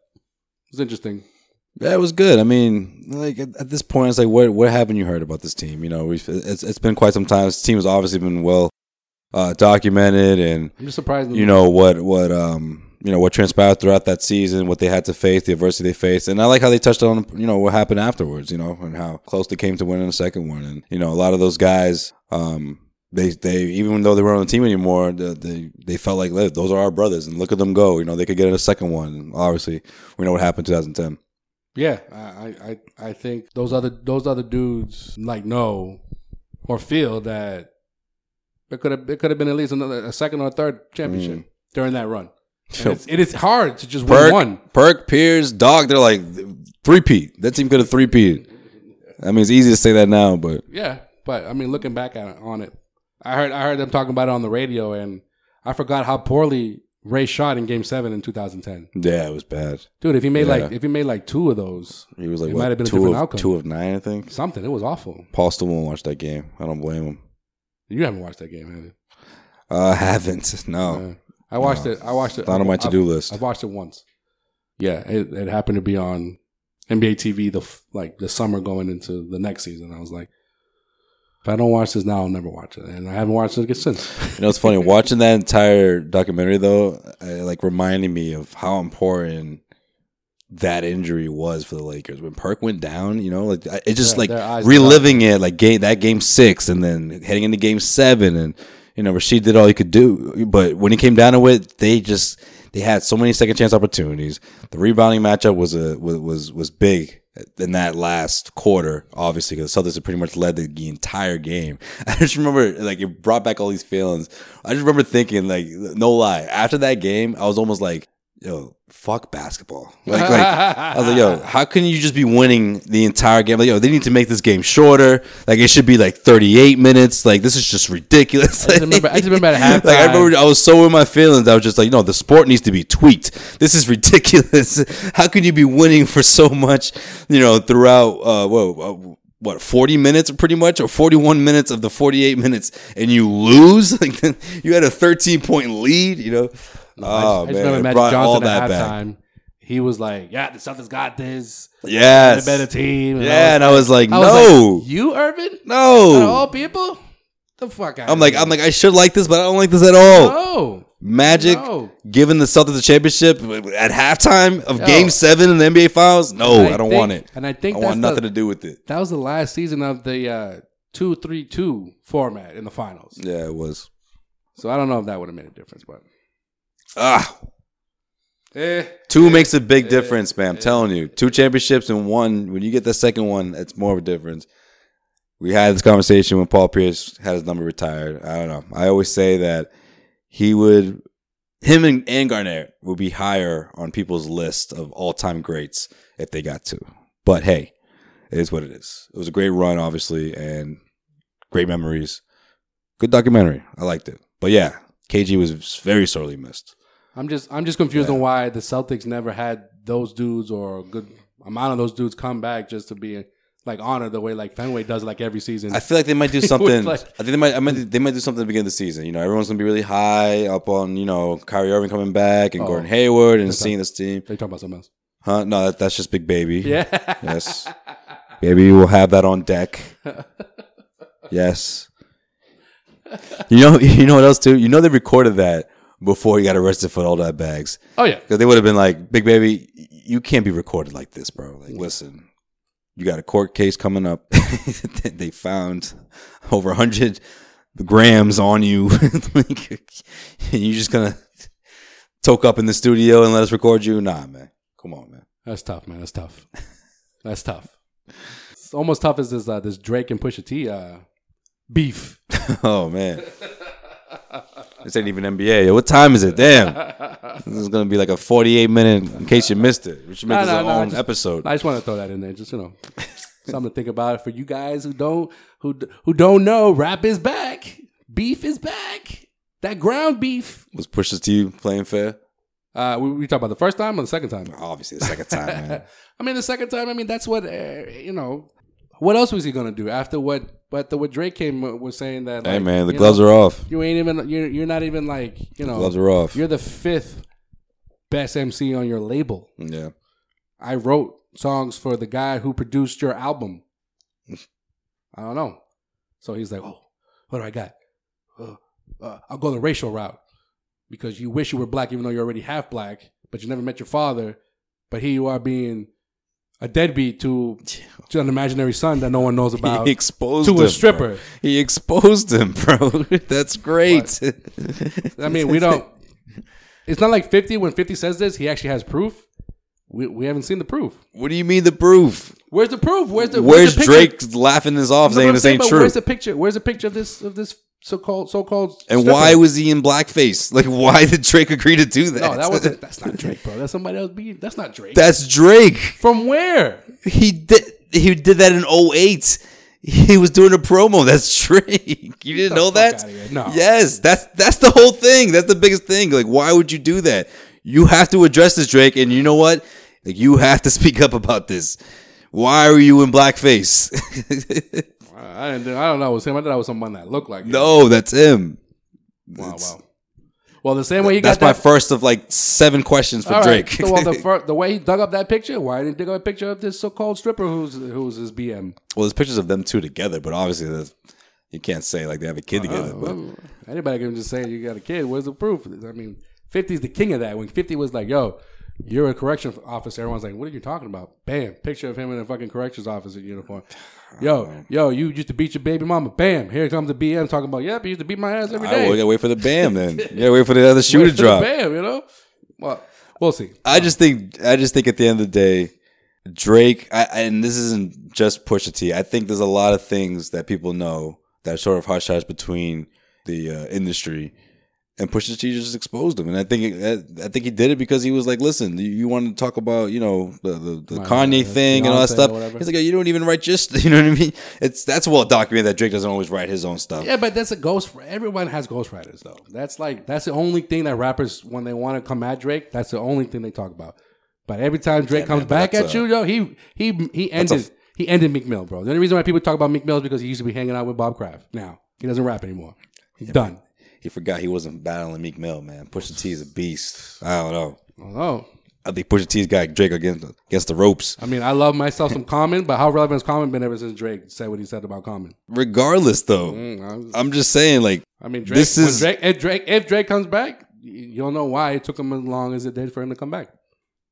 was interesting. Yeah, it was good. I mean, like at, at this point, it's like, what what haven't you heard about this team? You know, we've it's it's been quite some time. This team has obviously been well uh, documented, and I'm just surprised. you know what what um you know what transpired throughout that season, what they had to face, the adversity they faced, and I like how they touched on you know what happened afterwards, you know, and how close they came to winning the second one, and you know a lot of those guys. um they, they even though they weren't on the team anymore, the, they they felt like those are our brothers, and look at them go. You know they could get in a second one. Obviously, we know what happened in 2010. Yeah, I, I, I- I think those other those other dudes like know or feel that it could have it could have been at least another a second or a third championship mm. during that run. So- it's, it is hard to just win Perk, one. Perk, Pierce, Dog, they're like three peat. That team could have three peat. I mean, it's easy to say that now, but Yeah, but I mean, looking back at on it, I heard I heard them talking about it on the radio, and I forgot how poorly Ray shot in Game Seven in 2010. Yeah, it was bad. Dude, if he made Yeah. like if he made like two of those, He was like it what, might have been a two different of outcome. two of nine, I think. Something. It was awful. Paul still won't watch that game. I don't blame him. You haven't watched that game, have you? Uh, I haven't. No. I watched it. I watched it. Not on my to-do list. I've watched it once. Yeah, it, it happened to be on NBA TV the f- like the summer going into the next season. I was like, if I don't watch this now, I'll never watch it, and I haven't watched it since. You know, it's funny watching that entire documentary though. Uh, it, like reminding me of how important that injury was for the Lakers when Perk went down. You know, like I- it just Yeah, like reliving it, like game that game six, and then heading into game seven, and you know Rasheed did all he could do, but when he came down to it, they just they had so many second chance opportunities. The rebounding matchup was a was was, was big in that last quarter, obviously, because the Celtics had pretty much led the, the entire game. I just remember, like, it brought back all these feelings. I just remember thinking, like, no lie, after that game, I was almost like, yo, fuck basketball. Like, like I was like, yo, how can you just be winning the entire game? Like, yo, they need to make this game shorter. Like, it should be like 38 minutes. Like, this is just ridiculous. I just remember. I just remember at halftime. Like I remember, I was so in my feelings. I was just like, no, the sport needs to be tweaked. This is ridiculous. How can you be winning for so much, you know, throughout uh, what, uh, what, forty minutes, pretty much, or forty-one minutes of the forty-eight minutes, and you lose? Like you had a thirteen-point lead. You know, oh I just man, remember Magic brought all Johnson at halftime. He was like, "Yeah, the Celtics got this. Yes. The better team." Yeah, and I was like, I no. you Irvin? No. All people, the fuck out. I'm like, I'm like, I should like this, but I don't like this at all. no. Magic No. giving the Celtics a championship at halftime of Yo. Game Seven in the NBA Finals. No, And I, don't think- want it. And I think I want nothing the, to do with it. That was the last season of the uh, two three two format in the finals. Yeah, it was. So I don't know if that would have made a difference, but Ah, eh, two makes a big difference, man. I'm telling you, two championships and one. When you get the second one, it's more of a difference. We had this conversation when Paul Pierce had his number retired. I don't know. I always say that he would, him and, and Garnett would be higher on people's list of all time greats if they got to. But hey, it is what it is. It was a great run, obviously, and great memories. Good documentary. I liked it. But yeah, KG was very sorely missed. I'm just I'm just confused on why the Celtics never had those dudes or a good amount of those dudes come back just to be like honored the way like Fenway does like every season. I feel like they might do something. like- I think they might. I might. They might do something at the beginning of the season. You know, everyone's gonna be really high up on you know Kyrie Irving coming back and Oh. Gordon Hayward and seeing not- this team. They talking about something else. Huh? No, that, that's just Big Baby. Yeah. Yes. Baby will have that on deck. Yes. You know. You know what else too? You know they recorded that before he got arrested for all that bags. Oh yeah. Because they would have been like, Big Baby, you can't be recorded like this, bro. Like, listen, you got a court case coming up. they found over 100 grams on you. Like, and you just gonna toke up in the studio and let us record you? Nah, man. Come on, man. That's tough, man. That's tough. That's tough. It's almost tough as this uh, this Drake and Pusha T uh, beef. oh, man. This ain't even NBA. What time is it? Damn. This is gonna be like a 48 minute. In case you missed it, we should make Nah, this nah, our nah, I own just- episode. I just want to throw that in there, just you know, something to think about for you guys who don't who who don't know. Rap is back. Beef is back. That ground beef. Was Pusha T playing fair? Uh, we, we talk about the first time or the second time? Obviously, the second time, man. I mean, the second time. I mean, that's what uh, you know. What else was he gonna do after what? But the what Drake came was saying that. Hey, man, the gloves know, are off. You ain't even. You're you're not even like you know. gloves are off. You're the fifth best MC on your label. Yeah. I wrote songs for the guy who produced your album. I don't know. So he's like, oh, what do I got? Uh, uh, I'll go the racial route because you wish you were black, even though you're already half black, but you never met your father. But here you are being a deadbeat to, to an imaginary son that no one knows about. He exposed to him, a stripper. bro. He exposed him, bro. That's great. I mean, we don't. It's not like Fifty when Fifty says this, he actually has proof. We, we haven't seen the proof. What do you mean the proof? Where's the proof? Where's the Where's the? Drake laughing this off saying this ain't true? Where's the picture? Where's the picture of this of this so called so called? and why was he in blackface? Like, why did Drake agree to do that? no? That wasn't. That's not Drake, bro. That's somebody else. Being, that's not Drake. That's Drake. From where? He did. He did that in 08. He was doing a promo. That's Drake. You didn't know that? No. Yes, that's that's the whole thing. That's the biggest thing. Like, why would you do that? You have to address this, Drake. And you know what? Like, you have to speak up about this. Why are you in blackface? I didn't. do- I don't know. It was him. I thought it was someone that looked like. him. no, that's him. Wow. It's- Wow. Well, the same way he That's got That's my first of like seven questions for right, Drake. So, well, the, fir- the way he dug up that picture, why didn't he dig up a picture of this so-called stripper who's who's his BM? well, there's pictures of them two together, but obviously that's- you can't say like they have a kid together. Uh, but well, anybody can just say you got a kid. Where's the proof? I mean, 50's the king of that. When 50 was like, yo, you're a correction officer, everyone's like, what are you talking about? Bam, picture of him in a fucking corrections officer uniform. Yo, yo, you used to beat your baby mama. Bam, here comes the BM talking about, yep, he used to beat my ass every day. All right, well, we gotta wait for the bam then. You gotta wait for the other shoe to Wait for the drop. Bam, you know? Well, we'll see. I just think I just think at the end of the day, Drake, I, and this isn't just Pusha T. I think there's a lot of things that people know that are sort of hush hush between the uh, industry, and Pusha T just exposed them. And I think it, I think he did it because he was like, "Listen, you, you want to talk about you know the the, the Kanye thing and all that stuff." He's like, "You don't even write just you know what I mean." It's that's well documented that Drake doesn't always write his own stuff. Yeah, but that's a ghost. Everyone has ghostwriters, though. That's like that's the only thing that rappers, when they want to come at Drake, that's the only thing they talk about. But every time Drake Yeah, comes man, back at a- you, yo, he he he ended he ended Meek Mill, bro. The only reason why people talk about Meek Mill is because he used to be hanging out with Bob Kraft. Now he doesn't rap anymore. He's done. He forgot he wasn't battling Meek Mill, man. Pusha T is a beast. I don't know. Oh, I think Pusha T's got Drake against against the ropes. I mean, I love myself some Common, but how relevant has Common been ever since Drake said what he said about Common? Regardless, though, Mm, I'm- I'm just saying, like, I mean, Drake, this is Drake, if Drake if Drake comes back, you you don't know why it took him as long as it did for him to come back.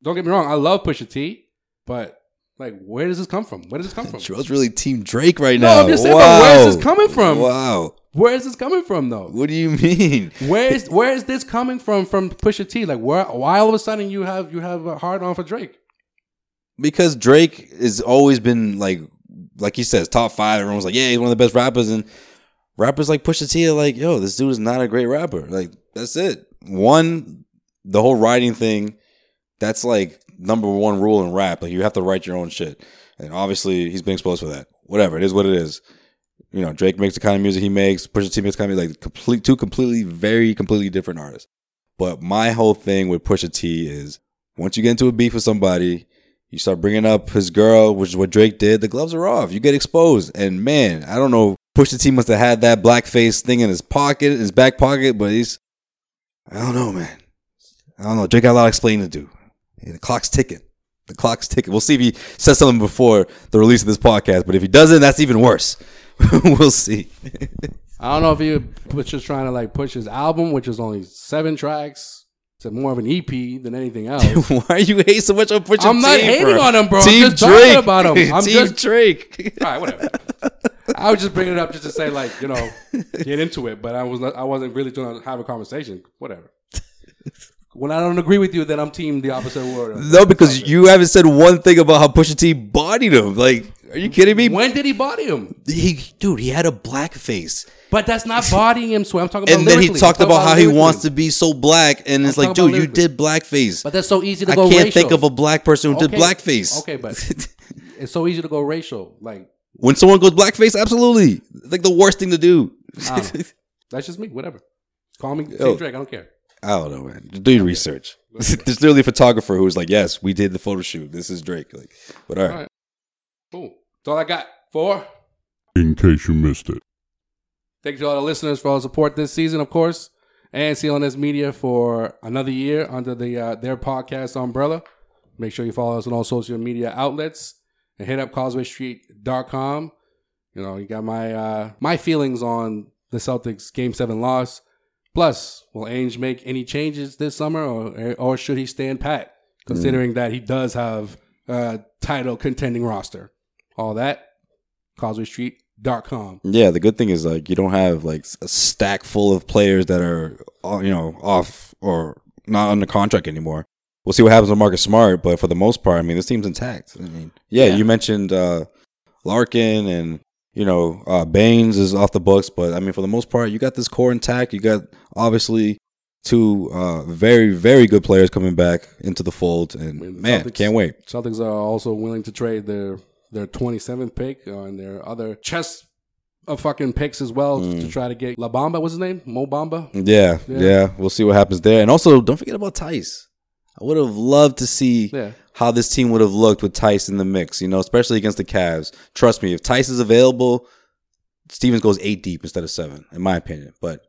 Don't get me wrong, I love Pusha T, but like, where does this come from? Where does this come from? Joel's really Team Drake right No, now. I'm just saying, wow. where is this coming from? Wow. Where is this coming from, though? What do you mean? Where is where is this coming from from Pusha T? Like, where? Why all of a sudden you have you have a hard on for Drake? Because Drake has always been like, like he says, top five. Everyone's like, yeah, he's one of the best rappers, and rappers like Pusha T are like, yo, this dude is not a great rapper. Like, that's it. One, the whole writing thing, that's like number one rule in rap. Like, you have to write your own shit, and obviously he's been exposed for that. Whatever, it is what it is. You know, Drake makes the kind of music he makes. Pusha T makes the kind of music, like complete, two completely, very completely different artists. But my whole thing with Pusha T is once you get into a beef with somebody, you start bringing up his girl, which is what Drake did. The gloves are off. You get exposed, and man, I don't know. Pusha T must have had that blackface thing in his pocket, his back pocket, but he's, I don't know, man. I don't know. Drake got a lot of explaining to do. The clock's ticking. The clock's ticking. We'll see if he says something before the release of this podcast. But if he doesn't, that's even worse. we'll see. I don't know if he was just trying to like push his album, which is only seven tracks, to more of an EP than anything else. Why are you hate so much on Pusha I'm not hating bro? on him, bro. Team I'm just Drake. talking about him. I'm Team just Drake. All right, whatever. I was just bringing it up just to say, like, you know, get into it, but I was not, I wasn't really trying to have a conversation. Whatever. When I don't agree with you, then I'm team the opposite word. Uh, no, because you haven't said one thing about how Pusha T bodied him. Like, are you kidding me? When did he body him? He, dude, he had a black face. But that's not bodying him, So I'm talking about And then he talked I'm about how he wants to be so black, and it's I'm like, dude, about you did blackface. But that's so easy to I go I can't racial. think of a black person who did blackface. Okay, but it's so easy to go racial. Like, When someone goes blackface, absolutely, it's like the worst thing to do. I ah. that's just me. Whatever. Call me Yo. Drake. I don't care. I don't know, man. Do your research. There's literally a photographer who's like, "Yes, we did the photo shoot. This is Drake." Like, but all right. All right. Cool. That's all I got. Four. In case you missed it. Thank you to all the listeners for all the support this season, of course, and CLNS Media for another year under the uh, their podcast umbrella. Make sure you follow us on all social media outlets and hit up causewaystreet.com. You know, you got my uh, my feelings on the Celtics game seven loss. Plus, will Ainge make any changes this summer, or or should he stand pat, considering that he does have a title contending roster? All that, causewaystreet.com. Yeah, the good thing is like you don't have like a stack full of players that are uh, you know off or not under contract anymore. We'll see what happens with Marcus Smart, but for the most part, I mean, this team's intact. I mean, yeah, Yeah. you mentioned uh, Larkin and you know uh, Baynes is off the books, but I mean, for the most part, you got this core intact. You got obviously two uh, very very good players coming back into the fold, and mean, the man, Celtics- can't wait. Celtics are also willing to trade their their 27th pick uh, and their other chest of fucking picks as well to try to get La Bamba. What's his name? Mo Bamba. Yeah, Yeah. yeah, We'll see what happens there. And also, don't forget about Theis. I would have loved to see Yeah. How this team would have looked with Theis in the mix, you know, especially against the Cavs. Trust me, if Theis is available, Stevens goes eight deep instead of seven, in my opinion. But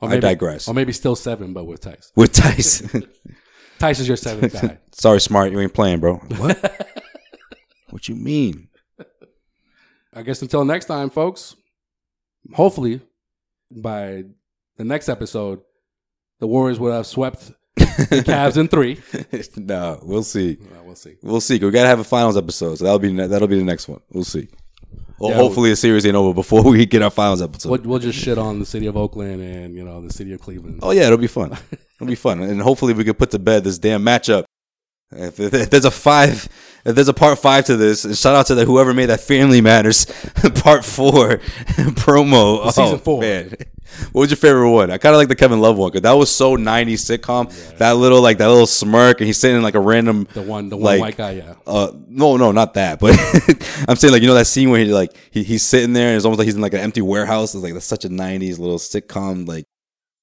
Or I digress. Or maybe still seven, but with Theis. With Theis. Theis is your seventh guy. Sorry, Smart, you ain't playing, bro. What? what you mean? I guess until next time, folks. Hopefully, by the next episode, the Warriors will have swept Cavs in three. no, we'll see. Well, we'll see. We'll see. We gotta have a finals episode, so that'll be that'll be the next one. We'll see. Well, Yeah, hopefully a series ain't over before we get our finals episode. We'll, we'll just shit on the city of Oakland and you know the city of Cleveland. Oh yeah, it'll be fun. It'll be fun, and hopefully we can put to bed this damn matchup. If, if, if there's a five, if there's a part five to this, and shout out to the whoever made that Family Matters part four promo. Oh, Season four. man. What was your favorite one? I kind of like the Kevin Love one because that was so '90s sitcom. That little like that little smirk, and he's sitting in like a random The one, the one like, white guy, yeah. Uh, no, no, not that. But I'm saying like you know that scene where he like he, he's sitting there and it's almost like he's in like an empty warehouse. It's like that's such a '90s little sitcom like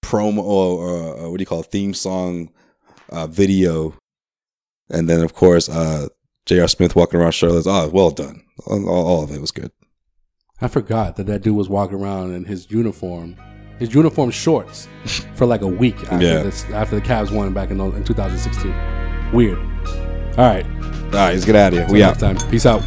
promo or, or, uh what do you call it, theme song uh, video. And then of course uh, J.R. Smith walking around shirtless. Oh, well done. All, all of it was good. I forgot that that dude was walking around in his uniform, his uniform shorts, for like a week after Yeah. this, after the Cavs won back in, in 2016. Weird. All right. All right, let's get out of here. We out. time. Peace out.